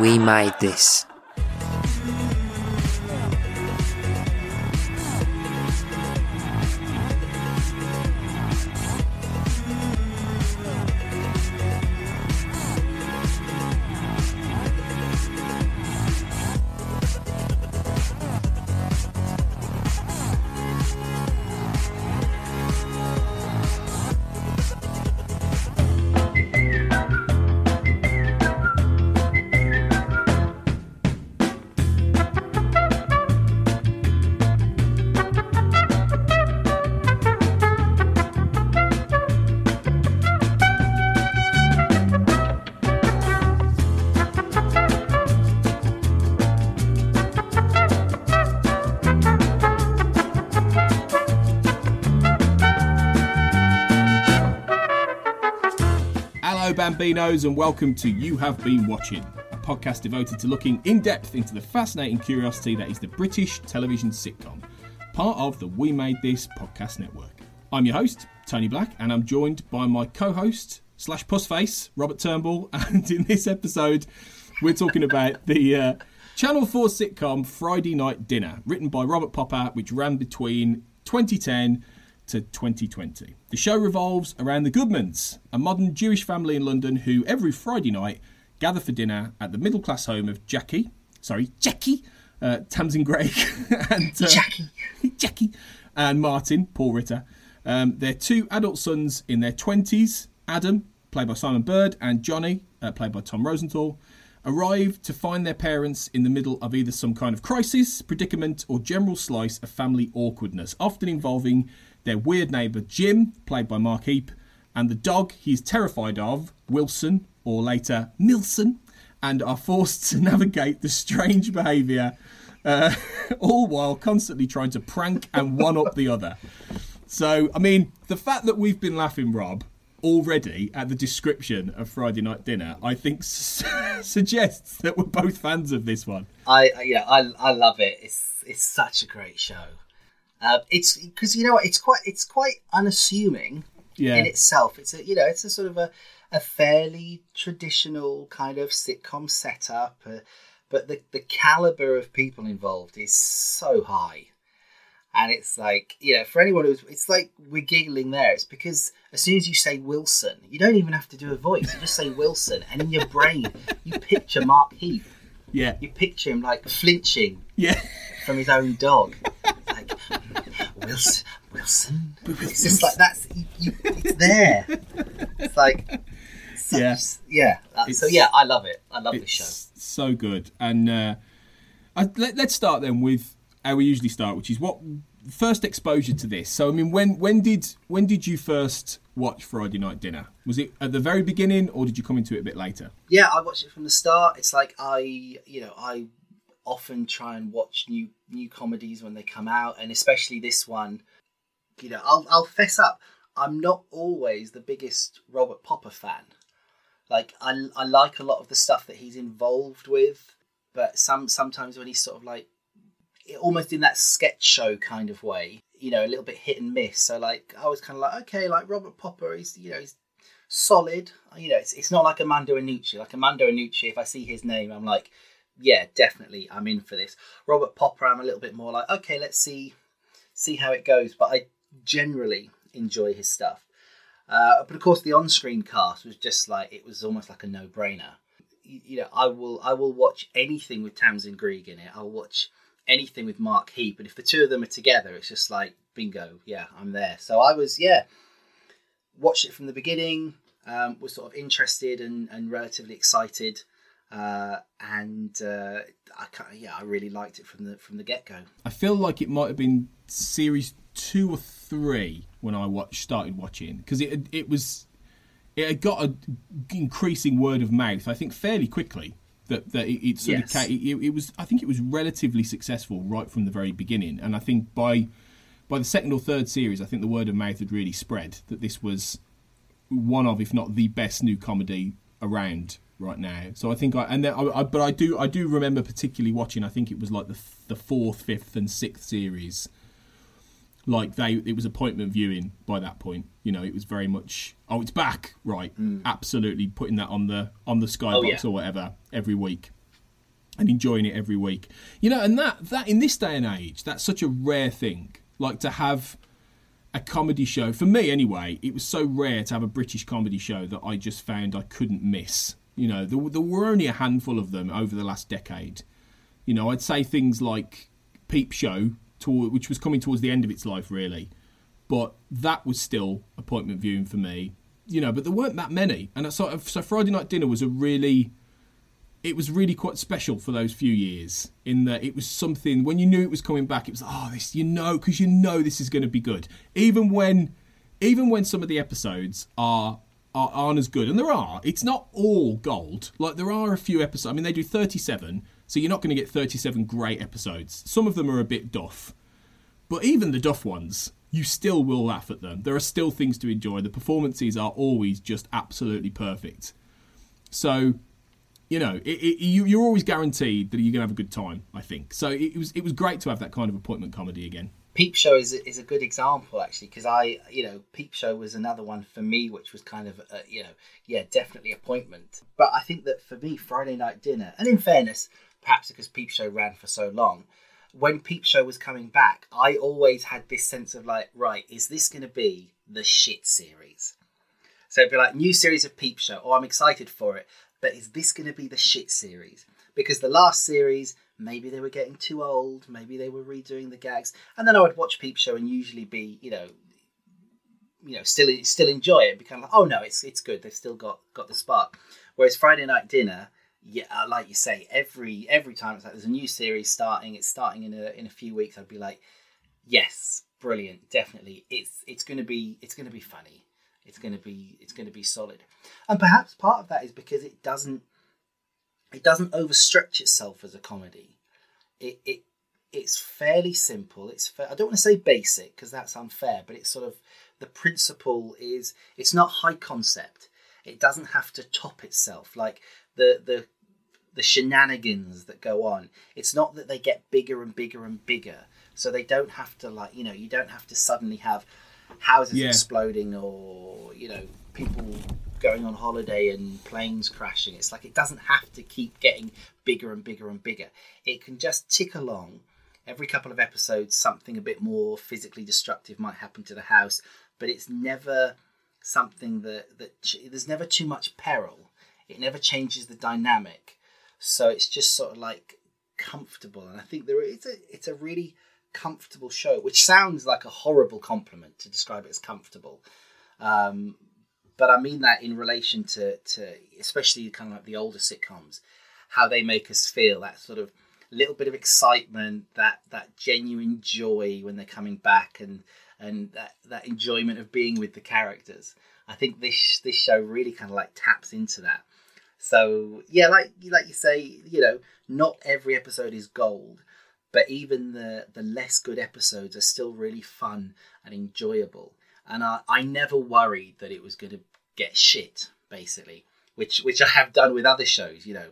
We made this. Hello, and welcome to You Have Been Watching, a podcast devoted to looking in depth into the fascinating curiosity that is the British television sitcom, part of the We Made This podcast network. I'm your host, Tony Black, and I'm joined by my co host slash pussface, Robert Turnbull, and in this episode, we're talking about the uh, Channel 4 sitcom Friday Night Dinner, written by Robert Popper, which ran between 2010 to 2020. The show revolves around the Goodmans, a modern Jewish family in London who every Friday night gather for dinner at the middle class home of Jackie, sorry, Jackie, uh, Tamsin Greig, and uh, Jackie. Jackie, and Martin, Paul Ritter. Um, their two adult sons in their 20s, Adam, played by Simon Bird, and Jonny, uh, played by Tom Rosenthal, arrive to find their parents in the middle of either some kind of crisis, predicament, or general slice of family awkwardness, often involving their weird neighbour Jim, played by Mark Heap, and the dog he's terrified of, Wilson, or later Milson, and are forced to navigate the strange behaviour, uh, all while constantly trying to prank and one up the other. So, I mean, the fact that we've been laughing, Rob, already at the description of Friday Night Dinner, I think suggests that we're both fans of this one. I I- yeah, I I love it. It's it's such a great show. Uh, it's because you know it's quite it's quite unassuming Yeah. in itself. It's a you know it's a sort of a a fairly traditional kind of sitcom setup, uh, but the the caliber of people involved is so high. And it's like, you know, for anyone who's, it's like we're giggling there. It's because as soon as you say Wilson, you don't even have to do a voice. You just say Wilson, and in your brain, you picture Mark Heap. Yeah. You picture him like flinching Yeah. From his own dog. Like Wilson, Wilson. It's just like that's you, it's there. It's like such- Yeah. yeah. Uh, so yeah, I love it. I love this show. So good. And uh, I, let, let's start then with how we usually start, which is what first exposure to this. So I mean, when when did when did you first watch Friday Night Dinner? Was it at the very beginning, or did you come into it a bit later? Yeah, I watched it from the start. It's like I, you know, I often try and watch new new comedies when they come out, and especially this one. You know, I'll I'll fess up. I'm not always the biggest Robert Popper fan. Like I I like a lot of the stuff that he's involved with, but some sometimes when he's sort of like almost in that sketch show kind of way, you know, a little bit hit and miss. So like I was kind of like, okay, like Robert Popper, he's you know he's solid. You know, it's it's not like Armando Iannucci. Like Armando Iannucci, if I see his name, I'm like, yeah, definitely, I'm in for this. Robert Popper, I'm a little bit more like, okay, let's see see how it goes. But I generally enjoy his stuff. Uh, but of course, the on-screen cast was just like it was almost like a no-brainer. You, you know, I will I will watch anything with Tamsin Greig in it. I'll watch anything with Mark Heap. And if the two of them are together, it's just like bingo. Yeah, I'm there. So I was yeah watched it from the beginning. Um, was sort of interested and, and relatively excited, uh, and uh, I yeah I really liked it from the from the get go. I feel like it might have been series two or three when I watched started watching because it it was it had got an increasing word of mouth. I think fairly quickly that that it, it sort Yes. of ca- it, it was I think it was relatively successful right from the very beginning, and I think by by the second or third series, I think the word of mouth had really spread that this was one of, if not the best new comedy around right now. So I think I and then I, I but I do I do remember particularly watching. I think it was like the the fourth, fifth, and sixth series. Like they, it was appointment viewing by that point. You know, it was very much oh, it's back, right? Mm. Absolutely putting that on the on the skybox Oh, yeah. or whatever every week. and enjoying it every week. You know, and that that in this day and age, that's such a rare thing. Like to have a comedy show for me anyway. It was so rare to have a British comedy show that I just found I couldn't miss. You know, there, there were only a handful of them over the last decade. You know, I'd say things like Peep Show, which was coming towards the end of its life, really. But that was still appointment viewing for me. You know, but there weren't that many, and so so Friday Night Dinner was a really it was really quite special for those few years in that it was something when you knew it was coming back it was oh this you know because you know this is going to be good even when even when some of the episodes are, are aren't as good. And there are. It's not all gold. Like there are a few episodes. I mean they do 37 so you're not going to get 37 great episodes. Some of them are a bit duff but even the duff ones you still will laugh at them. There are still things to enjoy. The performances are always just absolutely perfect. So you know, it, it, you, are always guaranteed that you're going to have a good time. I think. So. It, was it was great to have that kind of appointment comedy again. Peep Show is is a good example actually because I you know Peep Show was another one for me which was kind of a, you know yeah definitely appointment. But I think that for me Friday Night Dinner and in fairness perhaps because Peep Show ran for so long when Peep Show was coming back I always had this sense of like right is this going to be the shit series. So it'd be like new series of Peep Show. Oh, I'm excited for it but is this going to be the shit series? Because the last series, maybe they were getting too old, maybe they were redoing the gags, and then I would watch Peep Show and usually be, you know, you know, still still enjoy it. Become like, oh no, it's it's good. They've still got got the spark. Whereas Friday Night Dinner, yeah, uh, like you say, every every time it's like there's a new series starting. It's starting in a in a few weeks. I'd be like, yes, brilliant, definitely. It's it's gonna be it's gonna be funny. It's to be it's to be solid, and perhaps part of that is because it doesn't it doesn't overstretch itself as a comedy. It it it's fairly simple. It's fair, I don't want to say basic because that's unfair, but it's sort of the principle is it's not high concept. It doesn't have to top itself like the the the shenanigans that go on. It's not that they get bigger and bigger and bigger. So they don't have to like, you know, you don't have to suddenly have houses yeah. exploding or you know people going on holiday and planes crashing. It's like it doesn't have to keep getting bigger and bigger and bigger. It can just tick along. Every couple of episodes, something a bit more physically destructive might happen to the house, but it's never something that that there's never too much peril. It never changes the dynamic, so it's just sort of like comfortable. And I think there is a it's a really comfortable show, which sounds like a horrible compliment to describe it as comfortable. Um, but I mean that in relation to, to especially kind of like the older sitcoms, how they make us feel that sort of little bit of excitement, that that genuine joy when they're coming back, and and that, that enjoyment of being with the characters. I think this this show really kind of like taps into that. So yeah, like like you say, you know, not every episode is gold, but even the the less good episodes are still really fun and enjoyable. And I, I never worried that it was going to get shit, basically, which which I have done with other shows. You know,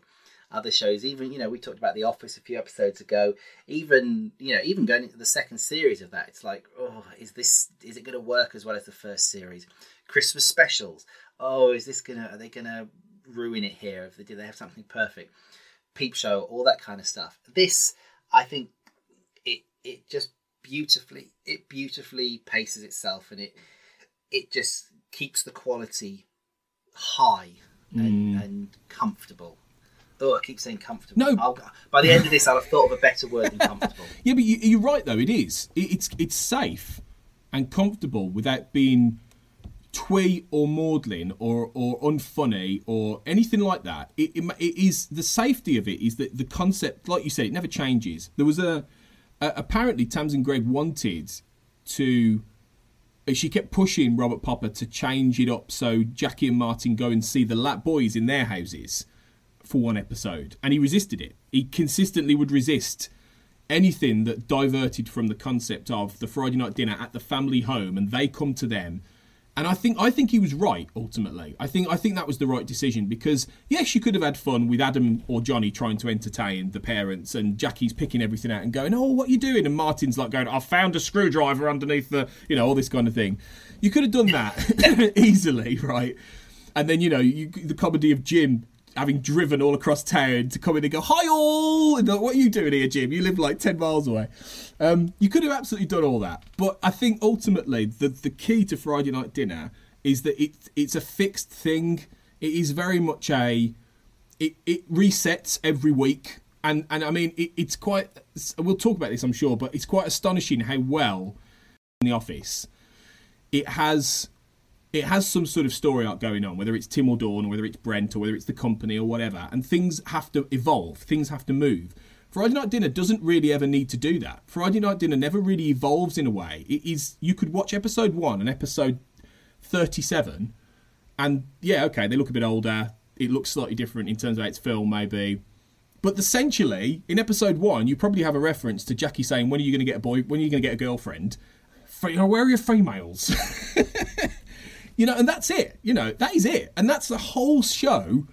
other shows. Even you know, we talked about The Office a few episodes ago. Even you know, even going into the second series of that, it's like, oh, is this is it going to work as well as the first series? Christmas specials. Oh, is this gonna? Are they gonna ruin it here? If they do, they have something perfect. Peep show, all that kind of stuff. This I think it it just beautifully it beautifully paces itself and it it just keeps the quality high and, mm. and comfortable. Oh, I keep saying comfortable. No, I'll, by the end of this, I'll have thought of a better word than comfortable. yeah, but you, are right though. It is. It, it's it's safe and comfortable without being twee or maudlin or or unfunny or anything like that. It, it, it is the safety of it is that the concept, like you said, it never changes. There was a, a apparently Tamsin Greig wanted to. Uh, she kept pushing Robert Popper to change it up so Jackie and Martin go and see the Lat boys in their houses for one episode, and he resisted it. He consistently would resist anything that diverted from the concept of the Friday night dinner at the family home, and they come to them and I think I think he was right ultimately. I think I think that was the right decision because yes, you could have had fun with Adam or Jonny trying to entertain the parents, and Jackie's picking everything out and going, "Oh, what are you doing?" And Martin's like going, "I found a screwdriver underneath the, you know, all this kind of thing." You could have done that easily, right? And then you know you, the comedy of Jim having driven all across town to come in and go, "Hi all," all in the, what are you doing here, Jim? You live like 10 miles away. Um, you could have absolutely done all that. But I think ultimately the, the key to Friday night dinner is that it, it's a fixed thing. It is very much a, it, it resets every week. And, and I mean, it, it's quite, we'll talk about this, I'm sure, but it's quite astonishing how well in the office it has it has some sort of story arc going on, whether it's Tim or Dawn, or whether it's Brent, or whether it's the company, or whatever. And things have to evolve, things have to move. Friday Night Dinner doesn't really ever need to do that. Friday Night Dinner never really evolves in a way. It is you could watch episode one and episode thirty-seven, and yeah, okay, they look a bit older. It looks slightly different in terms of its film, maybe. But essentially, in episode one, you probably have a reference to Jackie saying, "When are you going to get a boy? When are you going to get a girlfriend? Where are your females?" You know, and that's it. You know, that is it. And that's the whole show.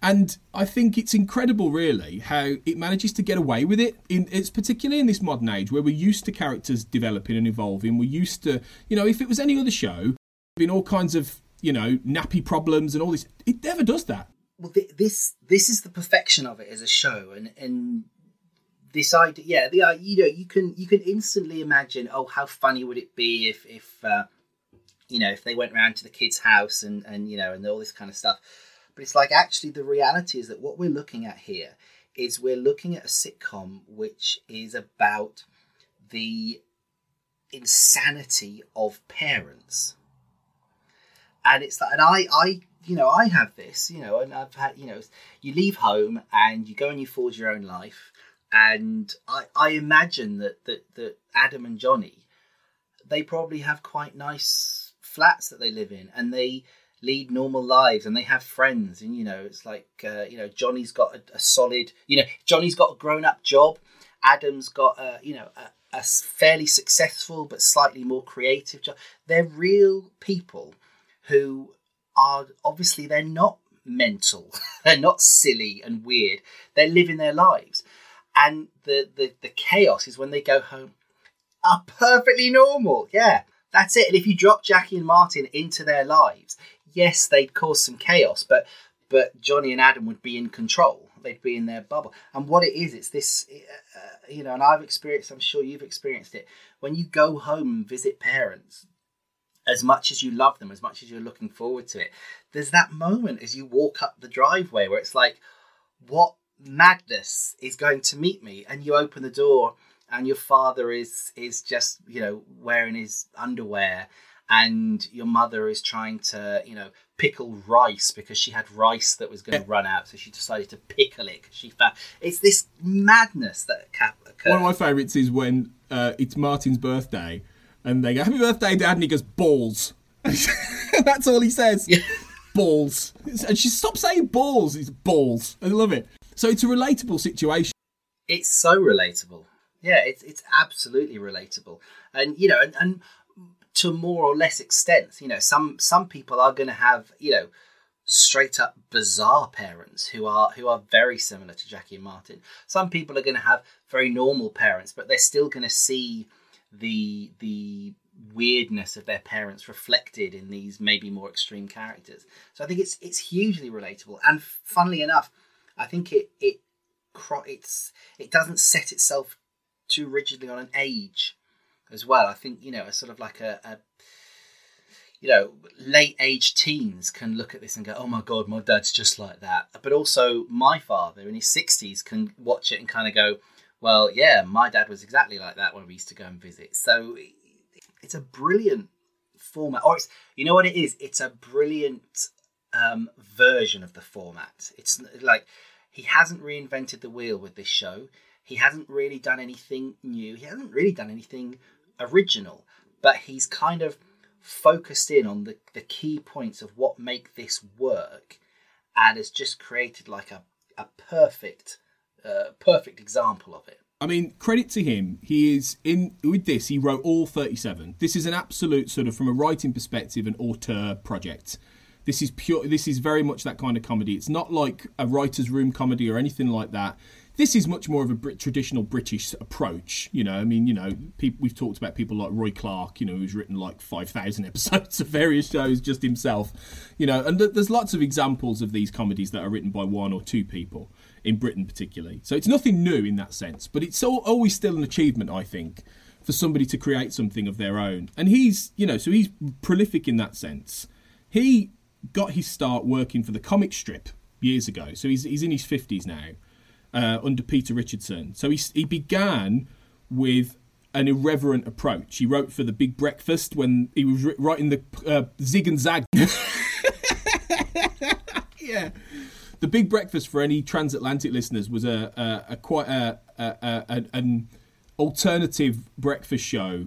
And I think it's incredible, really, how it manages to get away with it. In, it's particularly in this modern age where we're used to characters developing and evolving. We're used to, you know, if it was any other show, been all kinds of, you know, nappy problems and all this. It never does that. Well, this this is the perfection of it as a show, and and this idea, yeah, the you know, you can you can instantly imagine, oh, how funny would it be if if uh, you know, if they went round to the kid's house and, and, you know, and all this kind of stuff. But it's like actually the reality is that what we're looking at here is we're looking at a sitcom which is about the insanity of parents. And it's that, and I, I, you know, I have this, you know, and I've had, you know, you leave home and you go and you forge your own life. And I, I imagine that, that, that Adam and Jonny, they probably have quite nice flats that they live in and they lead normal lives and they have friends and you know it's like uh, you know jonny's got a, a, solid you know jonny's got a grown-up job. Adam's got a you know a, a fairly successful but slightly more creative job. They're real people who are obviously they're not mental they're not silly and weird. They're living their lives. And the, the the chaos is when they go home. Are perfectly normal yeah that's it. And if you drop Jackie and Martin into their lives, yes, they'd cause some chaos, but but Jonny and Adam would be in control. They'd be in their bubble. And what it is, it's this, uh, you know, and I've experienced. I'm sure you've experienced it. When you go home and visit parents, as much as you love them, as much as you're looking forward to it, there's that moment as you walk up the driveway where it's like, what madness is going to meet me? And you open the door and your father is is just you know wearing his underwear and your mother is trying to you know pickle rice because she had rice that was going to run out so she decided to pickle it she found it's this madness that occurred. one of my favorites is when uh, it's martin's birthday and they go happy birthday dad and he goes balls. That's all he says. Yeah. balls. And she stops saying balls it's balls. I love it. So it's a relatable situation. It's so relatable yeah, it's it's absolutely relatable, and you know, and, and to more or less extent, you know, some some people are going to have you know straight up bizarre parents who are who are very similar to Jackie and Martin. Some people are going to have very normal parents, but they're still going to see the the weirdness of their parents reflected in these maybe more extreme characters. So I think it's it's hugely relatable, and funnily enough, I think it it it's it doesn't set itself too rigidly on an age as well. I think you know, a sort of like a, a you know, late age teens can look at this and go, "Oh my god, my dad's just like that." But also, my father in his sixties can watch it and kind of go, "Well, yeah, my dad was exactly like that when we used to go and visit." So it's a brilliant format, or it's you know what it is? It's a brilliant um, version of the format. It's like he hasn't reinvented the wheel with this show. He hasn't really done anything new. He hasn't really done anything original, but he's kind of focused in on the, the key points of what make this work and has just created like a, a perfect uh, perfect example of it. I mean, credit to him. He is in with this. He wrote all thirty-seven. This is an absolute sort of, from a writing perspective, an auteur project. This is pure. This is very much that kind of comedy. It's not like a writer's room comedy or anything like that. This is much more of a traditional British approach. You know, I mean, you know, people, we've talked about people like Roy Clarke, you know, who's written like 5,000 episodes of various shows just himself, you know, and th- there's lots of examples of these comedies that are written by one or two people. in Britain, particularly. So it's nothing new in that sense, but it's always still an achievement, I think, for somebody to create something of their own. And he's, you know, so he's prolific in that sense. He got his start working for the comic strip years ago, so he's he's in his fifties now, uh, under Peter Richardson. So he he began with an irreverent approach. He wrote for the Big Breakfast when he was writing the uh, Zig and Zag. yeah. The Big Breakfast for any transatlantic listeners was a, a, a quite a, a, an alternative breakfast show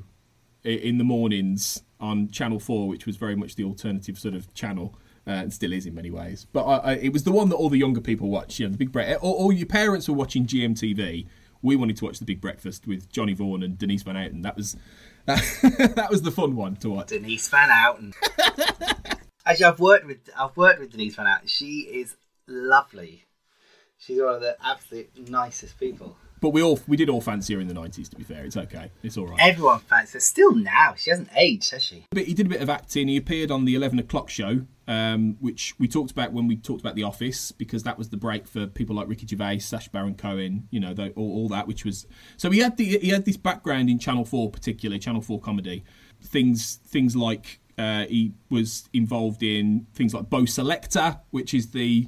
in the mornings on Channel Four, which was very much the alternative sort of channel. Uh, and still is in many ways, but I, I, it was the one that all the younger people watch. You know, the Big Breakfast. All, all your parents were watching GMTV, we wanted to watch the Big Breakfast with Johnny Vaughan and Denise Van Outen. That was that was the fun one to watch. Denise Van Outen. Actually, I've worked with I've worked with Denise Van Outen. She is lovely. She's one of the absolute nicest people. But we all we did all fancy her in the nineties. To be fair, it's okay. It's all right. Everyone fancies her. Still now, she hasn't aged, has she? But he did a bit of acting. He appeared on the eleven o'clock show, um, which we talked about when we talked about The Office, because that was the break for people like Ricky Gervais, Sacha Baron Cohen, you know, all, all, that. Which was so he had the he had this background in Channel Four, particularly Channel Four comedy, things things like uh, he was involved in things like Bo' Selecta, which is the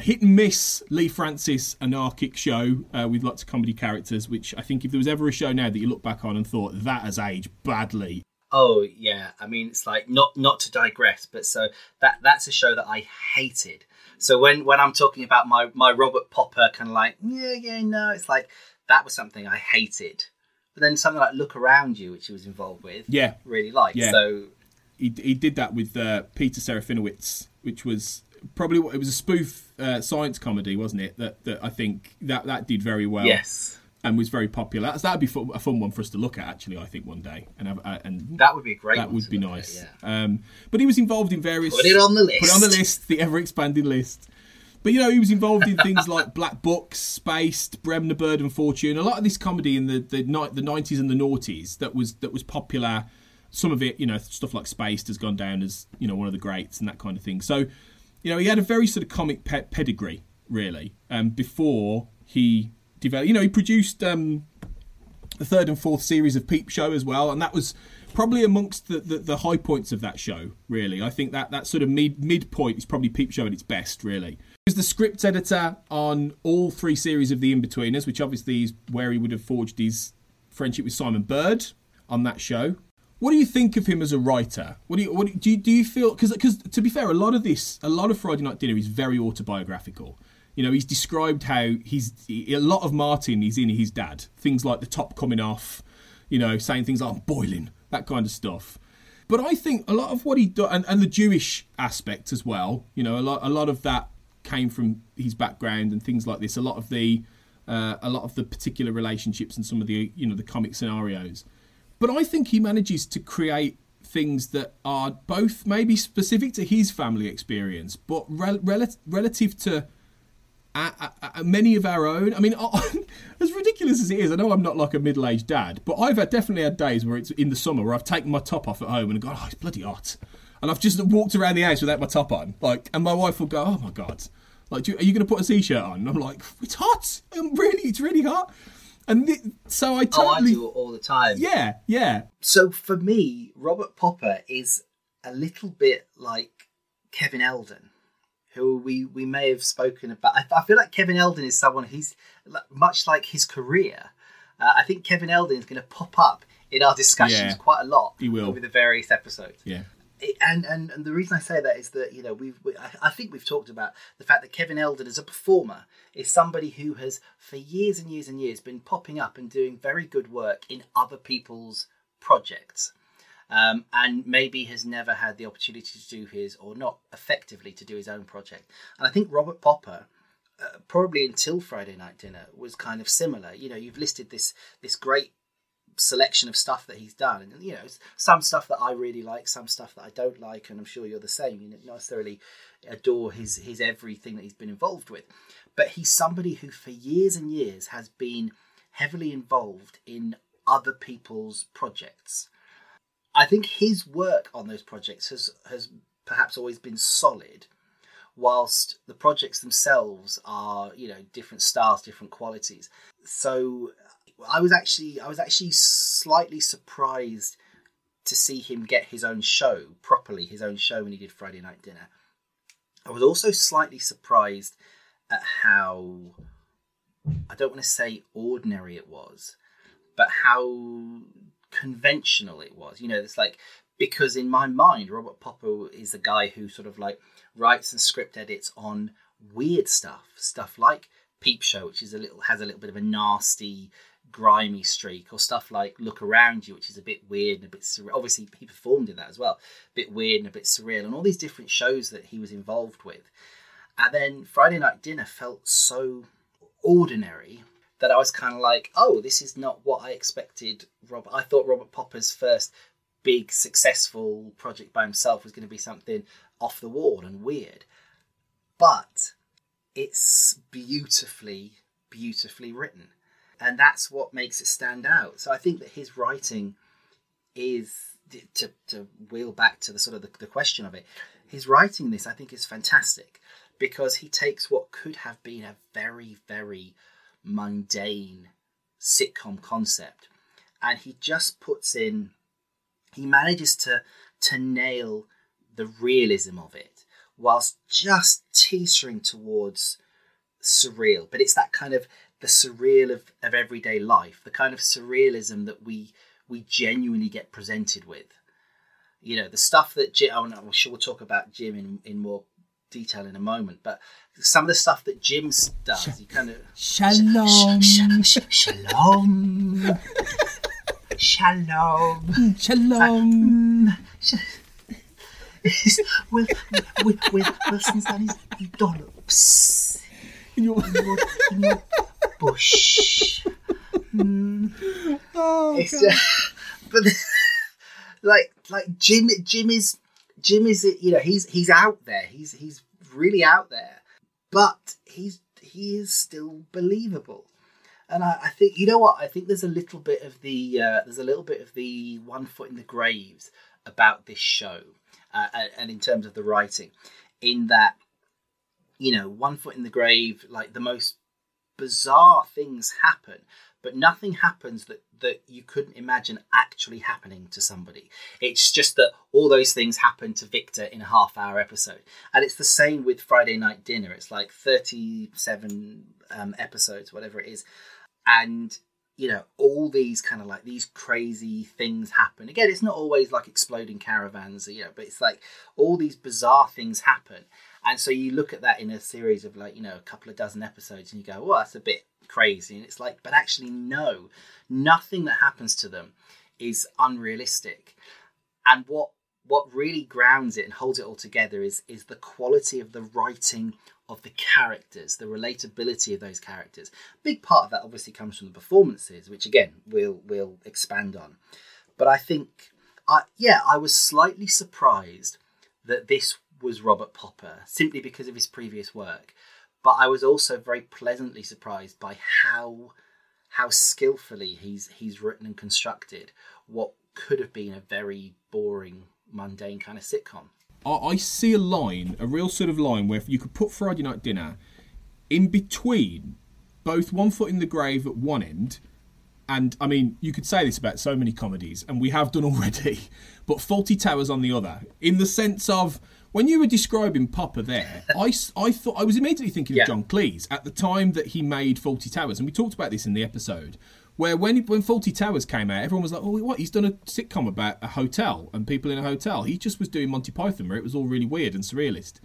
hit and miss Leigh Francis anarchic show uh, with lots of comedy characters, which I think if there was ever a show now that you look back on and thought that has aged badly. Oh yeah, I mean it's like not not to digress, but so that that's a show that I hated. So when when I'm talking about my my Robert Popper kind of like yeah yeah no, it's like that was something I hated. But then something like Look Around You, which he was involved with, yeah, really liked. Yeah. So he he did that with uh, Peter Serafinowicz, which was probably it was a spoof uh, science comedy, wasn't it? That that I think that that did very well. Yes. And was very popular. That would be a fun one for us to look at, actually. I think one day, and have, uh, and that would be a great. That would be nice. At, yeah. um, but he was involved in various. Put it on the list. Put it on the list. The ever expanding list. But you know, he was involved in things like Black Books, Spaced, Bremner, Bird and Fortune. A lot of this comedy in the the the nineties and the noughties that was that was popular. Some of it, you know, stuff like Spaced has gone down as you know one of the greats and that kind of thing. So you know, he had a very sort of comic pe- pedigree, really, um, before he developed. You know, he produced um, the third and fourth series of Peep Show as well, and that was probably amongst the, the, the, high points of that show. Really, I think that that sort of mid midpoint is probably Peep Show at its best. Really, he was the script editor on all three series of The Inbetweeners, which obviously is where he would have forged his friendship with Simon Bird on that show. What do you think of him as a writer? What do you what do you, do you feel? Because because to be fair, a lot of this, a lot of Friday Night Dinner is very autobiographical. You know, he's described how he's a lot of Martin is in his dad. Things like the top coming off, you know, saying things like "I'm boiling, that kind of stuff. But I think a lot of what he does, and, and the Jewish aspect as well. You know, a lot a lot of that came from his background and things like this. A lot of the uh, a lot of the particular relationships and some of the you know the comic scenarios. But I think he manages to create things that are both maybe specific to his family experience, but rel- rel- relative to many of our own. I mean, as ridiculous as it is, I know I'm not like a middle aged dad, but I've had, definitely had days where it's in the summer where I've taken my top off at home and gone, oh, it's bloody hot. And I've just walked around the house without my top on. Like, and my wife will go, oh my God. Like, you, are you going to put a t-shirt on? And I'm like, it's hot. I'm really, it's really hot. And th- so I totally. Oh, I do it all the time. Yeah, yeah. So for me, Robert Popper is a little bit like Kevin Eldon, who we, we may have spoken about. I, I feel like Kevin Eldon is someone who's much like his career. Uh, I think Kevin Eldon is going to pop up in our discussions yeah, quite a lot he will. over the various episodes. Yeah and, and and the reason I say that is that you know we've we, I think we've talked about the fact that Kevin Eldon as a performer is somebody who has for years and years and years been popping up and doing very good work in other people's projects, um, and maybe has never had the opportunity to do his or not effectively to do his own project. And I think Robert Popper. Uh, probably until Friday Night Dinner was kind of similar. You know, you've listed this this great selection of stuff that he's done. And you know, some stuff that I really like, some stuff that I don't like, and I'm sure you're the same. You don't necessarily adore his his everything that he's been involved with, but he's somebody who, for years and years, has been heavily involved in other people's projects. I think his work on those projects has has perhaps always been solid, whilst the projects themselves are you know different styles, different qualities. So I was actually I was actually slightly surprised to see him get his own show properly, his own show when he did Friday Night Dinner. I was also slightly surprised at how I don't want to say ordinary it was, but how conventional it was. You know, it's like because in my mind, Robert Popper is a guy who sort of like writes and script edits on weird stuff, stuff like Peep Show, which is a little has a little bit of a nasty, grimy streak, or stuff like Look Around You, which is a bit weird and a bit surreal. Obviously, he performed in that as well, a bit weird and a bit surreal, and all these different shows that he was involved with. And then Friday Night Dinner felt so ordinary that I was kind of like, oh, this is not what I expected. Robert, I thought Robert Popper's first big successful project by himself was going to be something off the wall and weird, but it's beautifully, beautifully written, and that's what makes it stand out. So I think that his writing is to to wheel back to the sort of the, the question of it. His writing this, I think, is fantastic because he takes what could have been a very, very mundane sitcom concept and he just puts in he manages to to nail the realism of it whilst just teetering towards surreal but it's that kind of the surreal of, of everyday life the kind of surrealism that we we genuinely get presented with. You know the stuff that jim oh no, sure we'll talk about jim in, in more detail in a moment but some of the stuff that jim does Sh- you kind of shalom. Sh- sh- shalom. Shalom. Mm, shalom. Will, Will, Will, Wilson's done his dollops. In your, in your, in your bush. Mm. Oh, it's just, but like like Jim Jim is Jim is you know he's he's out there. He's he's really out there. But he's he is still believable. And I, I, think you know what? I think there's a little bit of the uh, there's a little bit of the one foot in the graves about this show, uh, and in terms of the writing, in that you know one foot in the grave, like the most bizarre things happen, but nothing happens that that you couldn't imagine actually happening to somebody. It's just that all those things happen to Victor in a half hour episode. And it's the same with Friday Night Dinner. It's like 37 um, episodes, whatever it is and you know all these kind of like these crazy things happen again it's not always like exploding caravans you know but it's like all these bizarre things happen and so you look at that in a series of like you know a couple of dozen episodes and you go well that's a bit crazy and it's like but actually no nothing that happens to them is unrealistic and what what really grounds it and holds it all together is is the quality of the writing of the characters, the relatability of those characters. big part of that obviously comes from the performances, which again we'll we'll expand on. But I think, I yeah, I was slightly surprised that this was Robert Popper simply because of his previous work. But I was also very pleasantly surprised by how how skillfully he's he's written and constructed what could have been a very boring, mundane kind of sitcom. I, see a line, a real sort of line where you could put Friday Night Dinner in between both One Foot in the Grave at one end, and I mean, you could say this about so many comedies, and we have done already, but Fawlty Towers on the other, in the sense of when you were describing Popper there, I, I thought I was immediately thinking yeah. of John Cleese at the time that he made Fawlty Towers, and we talked about this in the episode where when when Fawlty Towers came out, everyone was like, "Oh, what? He's done a sitcom about a hotel and people in a hotel." He just was doing Monty Python, where it was all really weird and surrealist.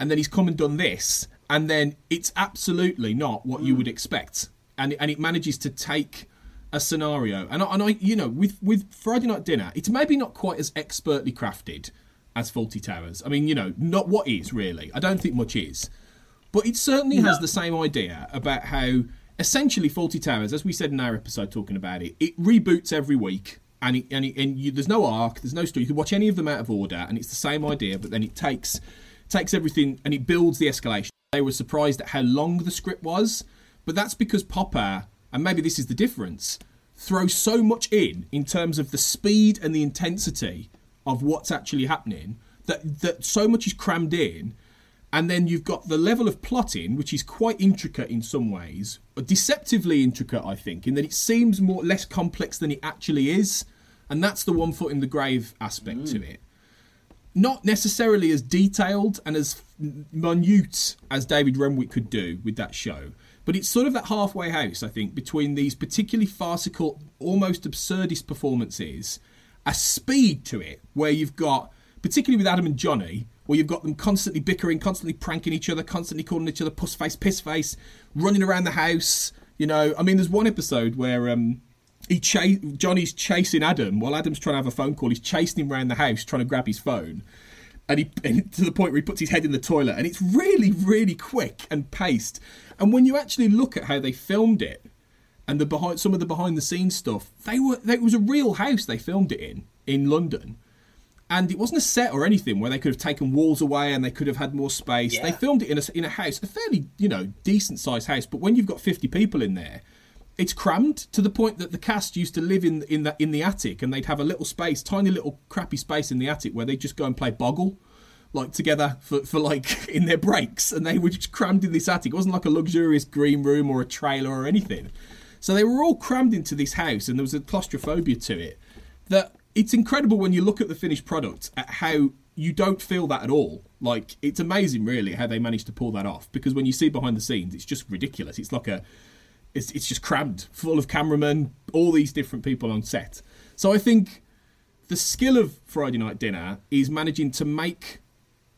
And then he's come and done this, and then it's absolutely not what mm. you would expect, and and it manages to take a scenario. And I, and I, you know, with with Friday Night Dinner, it's maybe not quite as expertly crafted as Fawlty Towers. I mean, you know, not what is really. I don't think much is, but it certainly no. has the same idea about how essentially Fawlty Towers, as we said in our episode talking about it, it reboots every week. And, it, and, it, and you, there's no arc, there's no story. You can watch any of them out of order, and it's the same idea, but then it takes takes everything and it builds the escalation. They were surprised at how long the script was, but that's because Popper, and maybe this is the difference, throws so much in in terms of the speed and the intensity of what's actually happening that that so much is crammed in And then you've got the level of plotting, which is quite intricate in some ways, deceptively intricate, I think, in that it seems more less complex than it actually is, and that's the one foot in the grave aspect mm. to it. Not necessarily as detailed and as minute as David Renwick could do with that show, but it's sort of that halfway house, I think, between these particularly farcical, almost absurdist performances, a speed to it where you've got, particularly with Adam and Jonny, where you've got them constantly bickering, constantly pranking each other, constantly calling each other puss face, piss face, running around the house. You know, I mean, there's one episode where um, he chase Jonny's chasing Adam while Adam's trying to have a phone call. He's chasing him around the house trying to grab his phone, and he and to the point where he puts his head in the toilet, and it's really, really quick and paced. And when you actually look at how they filmed it and the behind some of the behind the scenes stuff, they were they, it was a real house they filmed it in in London. And it wasn't a set or anything where they could have taken walls away and they could have had more space. Yeah. They filmed it in a, in a house, a fairly, you know, decent sized house. But when you've got 50 people in there, it's crammed to the point that the cast used to live in in the in the attic and they'd have a little space, tiny little crappy space in the attic where they'd just go and play boggle like together for, for like in their breaks and they were just crammed in this attic. It wasn't like a luxurious green room or a trailer or anything. So they were all crammed into this house and there was a claustrophobia to it that it's incredible when you look at the finished product at how you don't feel that at all. Like it's amazing really how they managed to pull that off because when you see behind the scenes it's just ridiculous. It's like a it's, it's just crammed full of cameramen, all these different people on set. So I think the skill of Friday Night Dinner is managing to make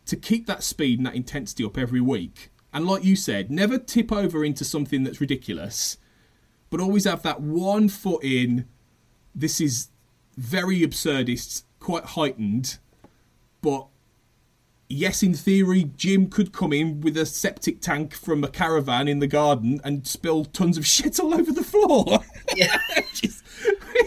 to keep that speed and that intensity up every week. And like you said, never tip over into something that's ridiculous, but always have that one foot in. This is very absurdist, quite heightened, but yes, in theory, Jim could come in with a septic tank from a caravan in the garden and spill tons of shit all over the floor. Yeah. just,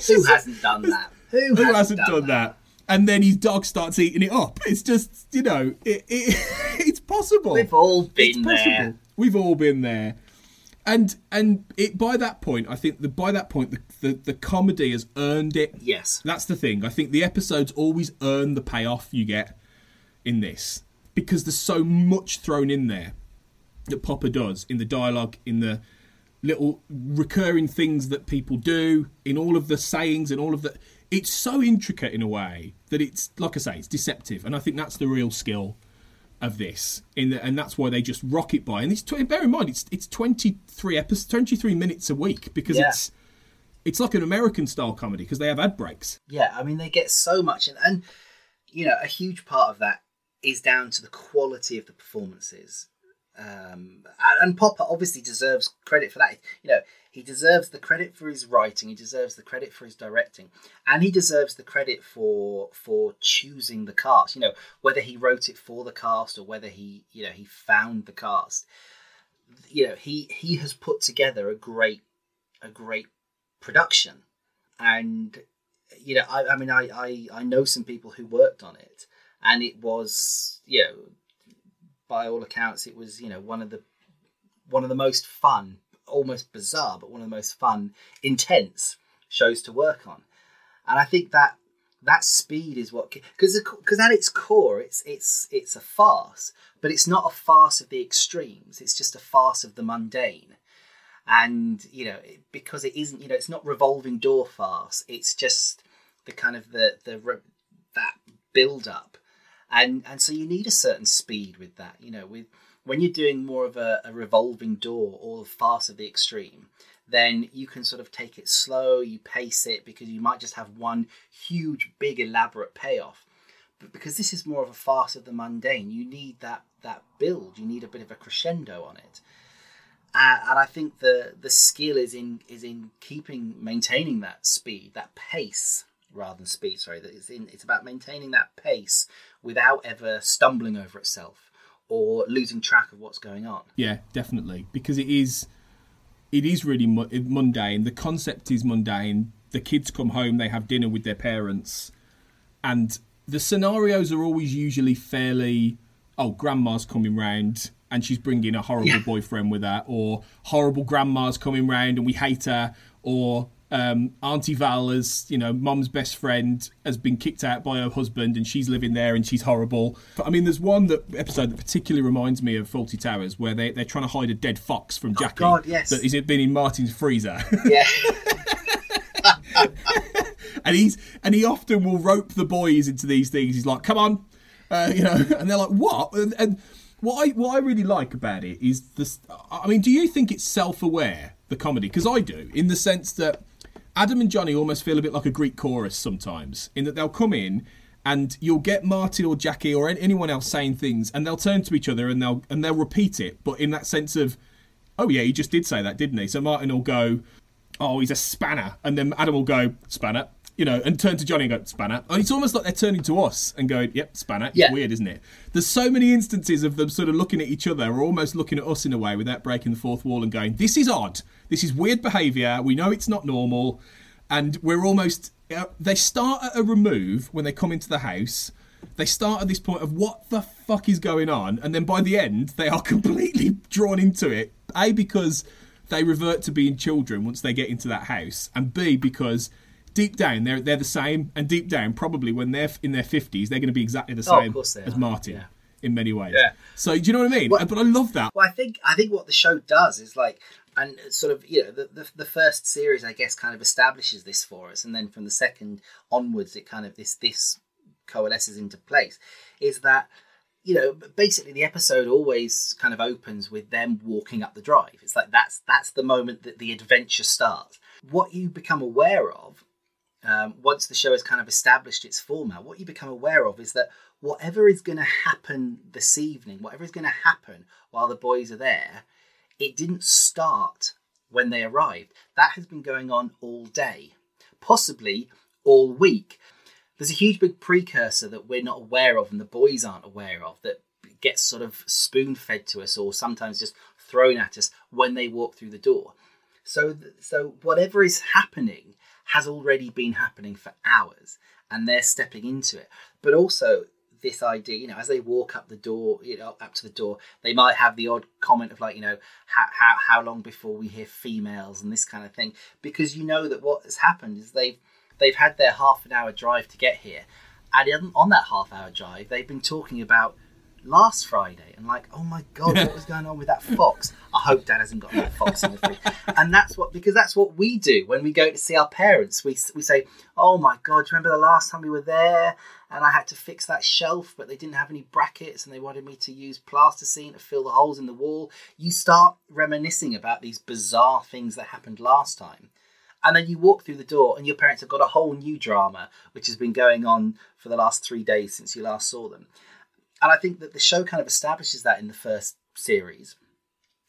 Who hasn't done that? Who, Who hasn't, hasn't, done, done that? that? and then his dog starts eating it up. It's just, you know, it, it it's possible. We've all been there. We've all been there. And and it by that point, I think the by that point the, the, the comedy has earned it. Yes. That's the thing. I think the episodes always earn the payoff you get in this. Because there's so much thrown in there that Popper does in the dialogue, in the little recurring things that people do, in all of the sayings and all of the it's so intricate in a way that it's like I say, it's deceptive, and I think that's the real skill of this. In the, and that's why they just rock it by. And it's bear in mind, it's it's twenty three episodes, twenty three minutes a week because yeah. it's it's like an American style comedy because they have ad breaks. Yeah, I mean they get so much, and, and you know a huge part of that is down to the quality of the performances. Um, and Popper obviously deserves credit for that. You know, he deserves the credit for his writing. He deserves the credit for his directing, and he deserves the credit for for choosing the cast. You know, whether he wrote it for the cast or whether he you know he found the cast. You know, he he has put together a great a great production, and you know, I, I mean, I, I I know some people who worked on it, and it was you know, by all accounts, it was you know one of the one of the most fun almost bizarre, but one of the most fun, intense shows to work on. And I think that that speed is what because because at its core it's it's it's a farce, but it's not a farce of the extremes. It's just a farce of the mundane. And you know because it isn't you know it's not revolving door farce. It's just the kind of the the that build up, and and so you need a certain speed with that. You know with when you're doing more of a, a revolving door or farce of the extreme, then you can sort of take it slow, you pace it because you might just have one huge, big, elaborate payoff. But because this is more of a farce of the mundane, you need that that build. You need a bit of a crescendo on it. Uh, and I think the the skill is in is in keeping maintaining that speed, that pace rather than speed. Sorry, that it's in it's about maintaining that pace without ever stumbling over itself or losing track of what's going on. Yeah, definitely, because it is it is really mundane. The concept is mundane. The kids come home, they have dinner with their parents, and the scenarios are always usually fairly. Oh, grandma's coming round and she's bringing a horrible yeah. boyfriend with her, or horrible grandma's coming round and we hate her, or Um, Auntie Val, as you know, Mum's best friend, has been kicked out by her husband, and she's living there, and she's horrible. But, I mean, there's one that episode that particularly reminds me of Fawlty Towers, where they they're trying to hide a dead fox from Jackie. Oh, God, yes. That has been in Martin's freezer. Yeah. and he's and he often will rope the boys into these things. He's like, "Come on," uh, you know, and they're like, "What?" And, and what I what I really like about it is this. I mean, do you think it's self aware the comedy? Because I do, in the sense that Adam and Jonny almost feel a bit like a Greek chorus sometimes, in that they'll come in. And you'll get Martin or Jackie or anyone else saying things, and they'll turn to each other and they'll and they'll repeat it, but in that sense of, oh yeah, he just did say that, didn't he? So Martin will go, oh, he's a spanner. And then Adam will go, spanner. You know, and turn to Jonny and go, spanner. And it's almost like they're turning to us and going, yep, spanner. It's Yeah. weird, isn't it? There's so many instances of them sort of looking at each other or almost looking at us in a way without breaking the fourth wall and going, this is odd. This is weird behaviour. We know it's not normal. And we're almost, uh, they start at a remove when they come into the house. They start at this point of what the fuck is going on, and then by the end, they are completely drawn into it. A, because they revert to being children once they get into that house, and B, because deep down they're they're the same, and deep down probably when they're in their fifties, they're going to be exactly the Oh, same they as are, Martin yeah. in many ways. Yeah. So do you know what I mean? Well- but I love that. Well, I think I think what the show does is like, and sort of you know the, the the first series I guess kind of establishes this for us, and then from the second onwards, it kind of this this coalesces into place. Is that you know basically the episode always kind of opens with them walking up the drive. It's like that's that's the moment that the adventure starts. What you become aware of um, once the show has kind of established its format, what you become aware of is that whatever is going to happen this evening, whatever is going to happen while the boys are there, it didn't start when they arrived. That has been going on all day, possibly all week. There's a huge big precursor that we're not aware of and the boys aren't aware of that gets sort of spoon fed to us or sometimes just thrown at us when they walk through the door. So, so whatever is happening has already been happening for hours, and they're stepping into it. But also this idea, you know, as they walk up the door, you know, up to the door, they might have the odd comment of like, you know, how how, how long before we hear females? and this kind of thing, because you know that what has happened is they've they've had their half an hour drive to get here, and on that half hour drive, they've been talking about last Friday and like, oh my god, what was going on with that fox? I hope Dad hasn't got that fox in the fridge. And that's what because that's what we do when we go to see our parents. We we say, oh my god, do you remember the last time we were there? And I had to fix that shelf, but they didn't have any brackets, and they wanted me to use plasticine to fill the holes in the wall. You start reminiscing about these bizarre things that happened last time. And then you walk through the door, and your parents have got a whole new drama, which has been going on for the last three days since you last saw them. And I think that the show kind of establishes that in the first series.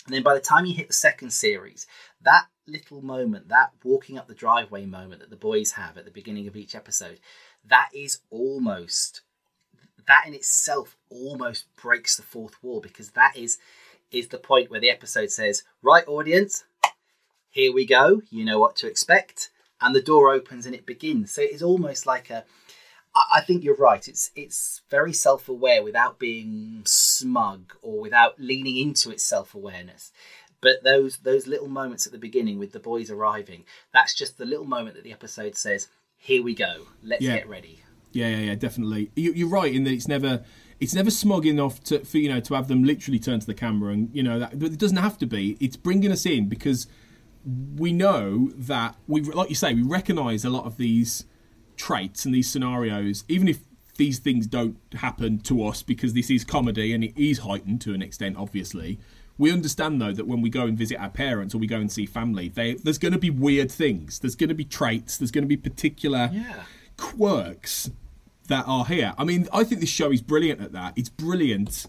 And then by the time you hit the second series, that little moment, that walking up the driveway moment that the boys have at the beginning of each episode, that is almost that in itself almost breaks the fourth wall because that is is the point where the episode says, "Right, audience, here we go. You know what to expect." And the door opens and it begins. So it is almost like a I think you're right. It's it's very self aware without being smug or without leaning into its self awareness. But those those little moments at the beginning with the boys arriving, that's just the little moment that the episode says, "Here we go. Let's Yeah. get ready." Yeah, yeah, yeah, definitely. You, you're right in that it's never it's never smug enough to for you know to have them literally turn to the camera and you know that, but it doesn't have to be. It's bringing us in because we know that we like you say we recognise a lot of these traits and these scenarios, even if these things don't happen to us because this is comedy and it is heightened to an extent, obviously. We understand though that when we go and visit our parents or we go and see family, they, there's going to be weird things. There's going to be traits. There's going to be particular Yeah. quirks that are here. I mean, I think this show is brilliant at that. It's brilliant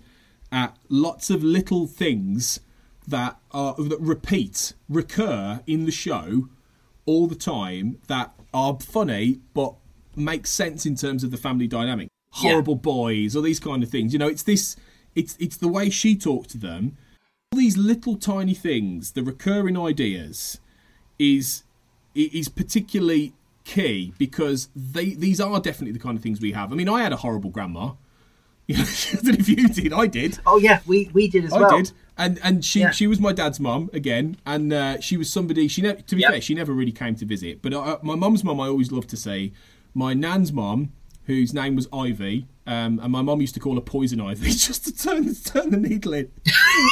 at lots of little things that are that repeat, recur in the show all the time that are funny but make sense in terms of the family dynamic. Yeah. Horrible boys or these kind of things. You know, it's this it's it's the way she talks to them. All these little tiny things, the recurring ideas is is particularly key because they these are definitely the kind of things we have. I mean, I had a horrible grandma. I know if you did. I did. Oh yeah, we we did as I well. I did. And and she Yeah. she was my dad's mum again, and uh, she was somebody. She never, to be Yep. fair, she never really came to visit. But uh, my mum's mum, I always loved to say, my nan's mum, whose name was Ivy, um, and my mum used to call her Poison Ivy just to turn turn the needle in.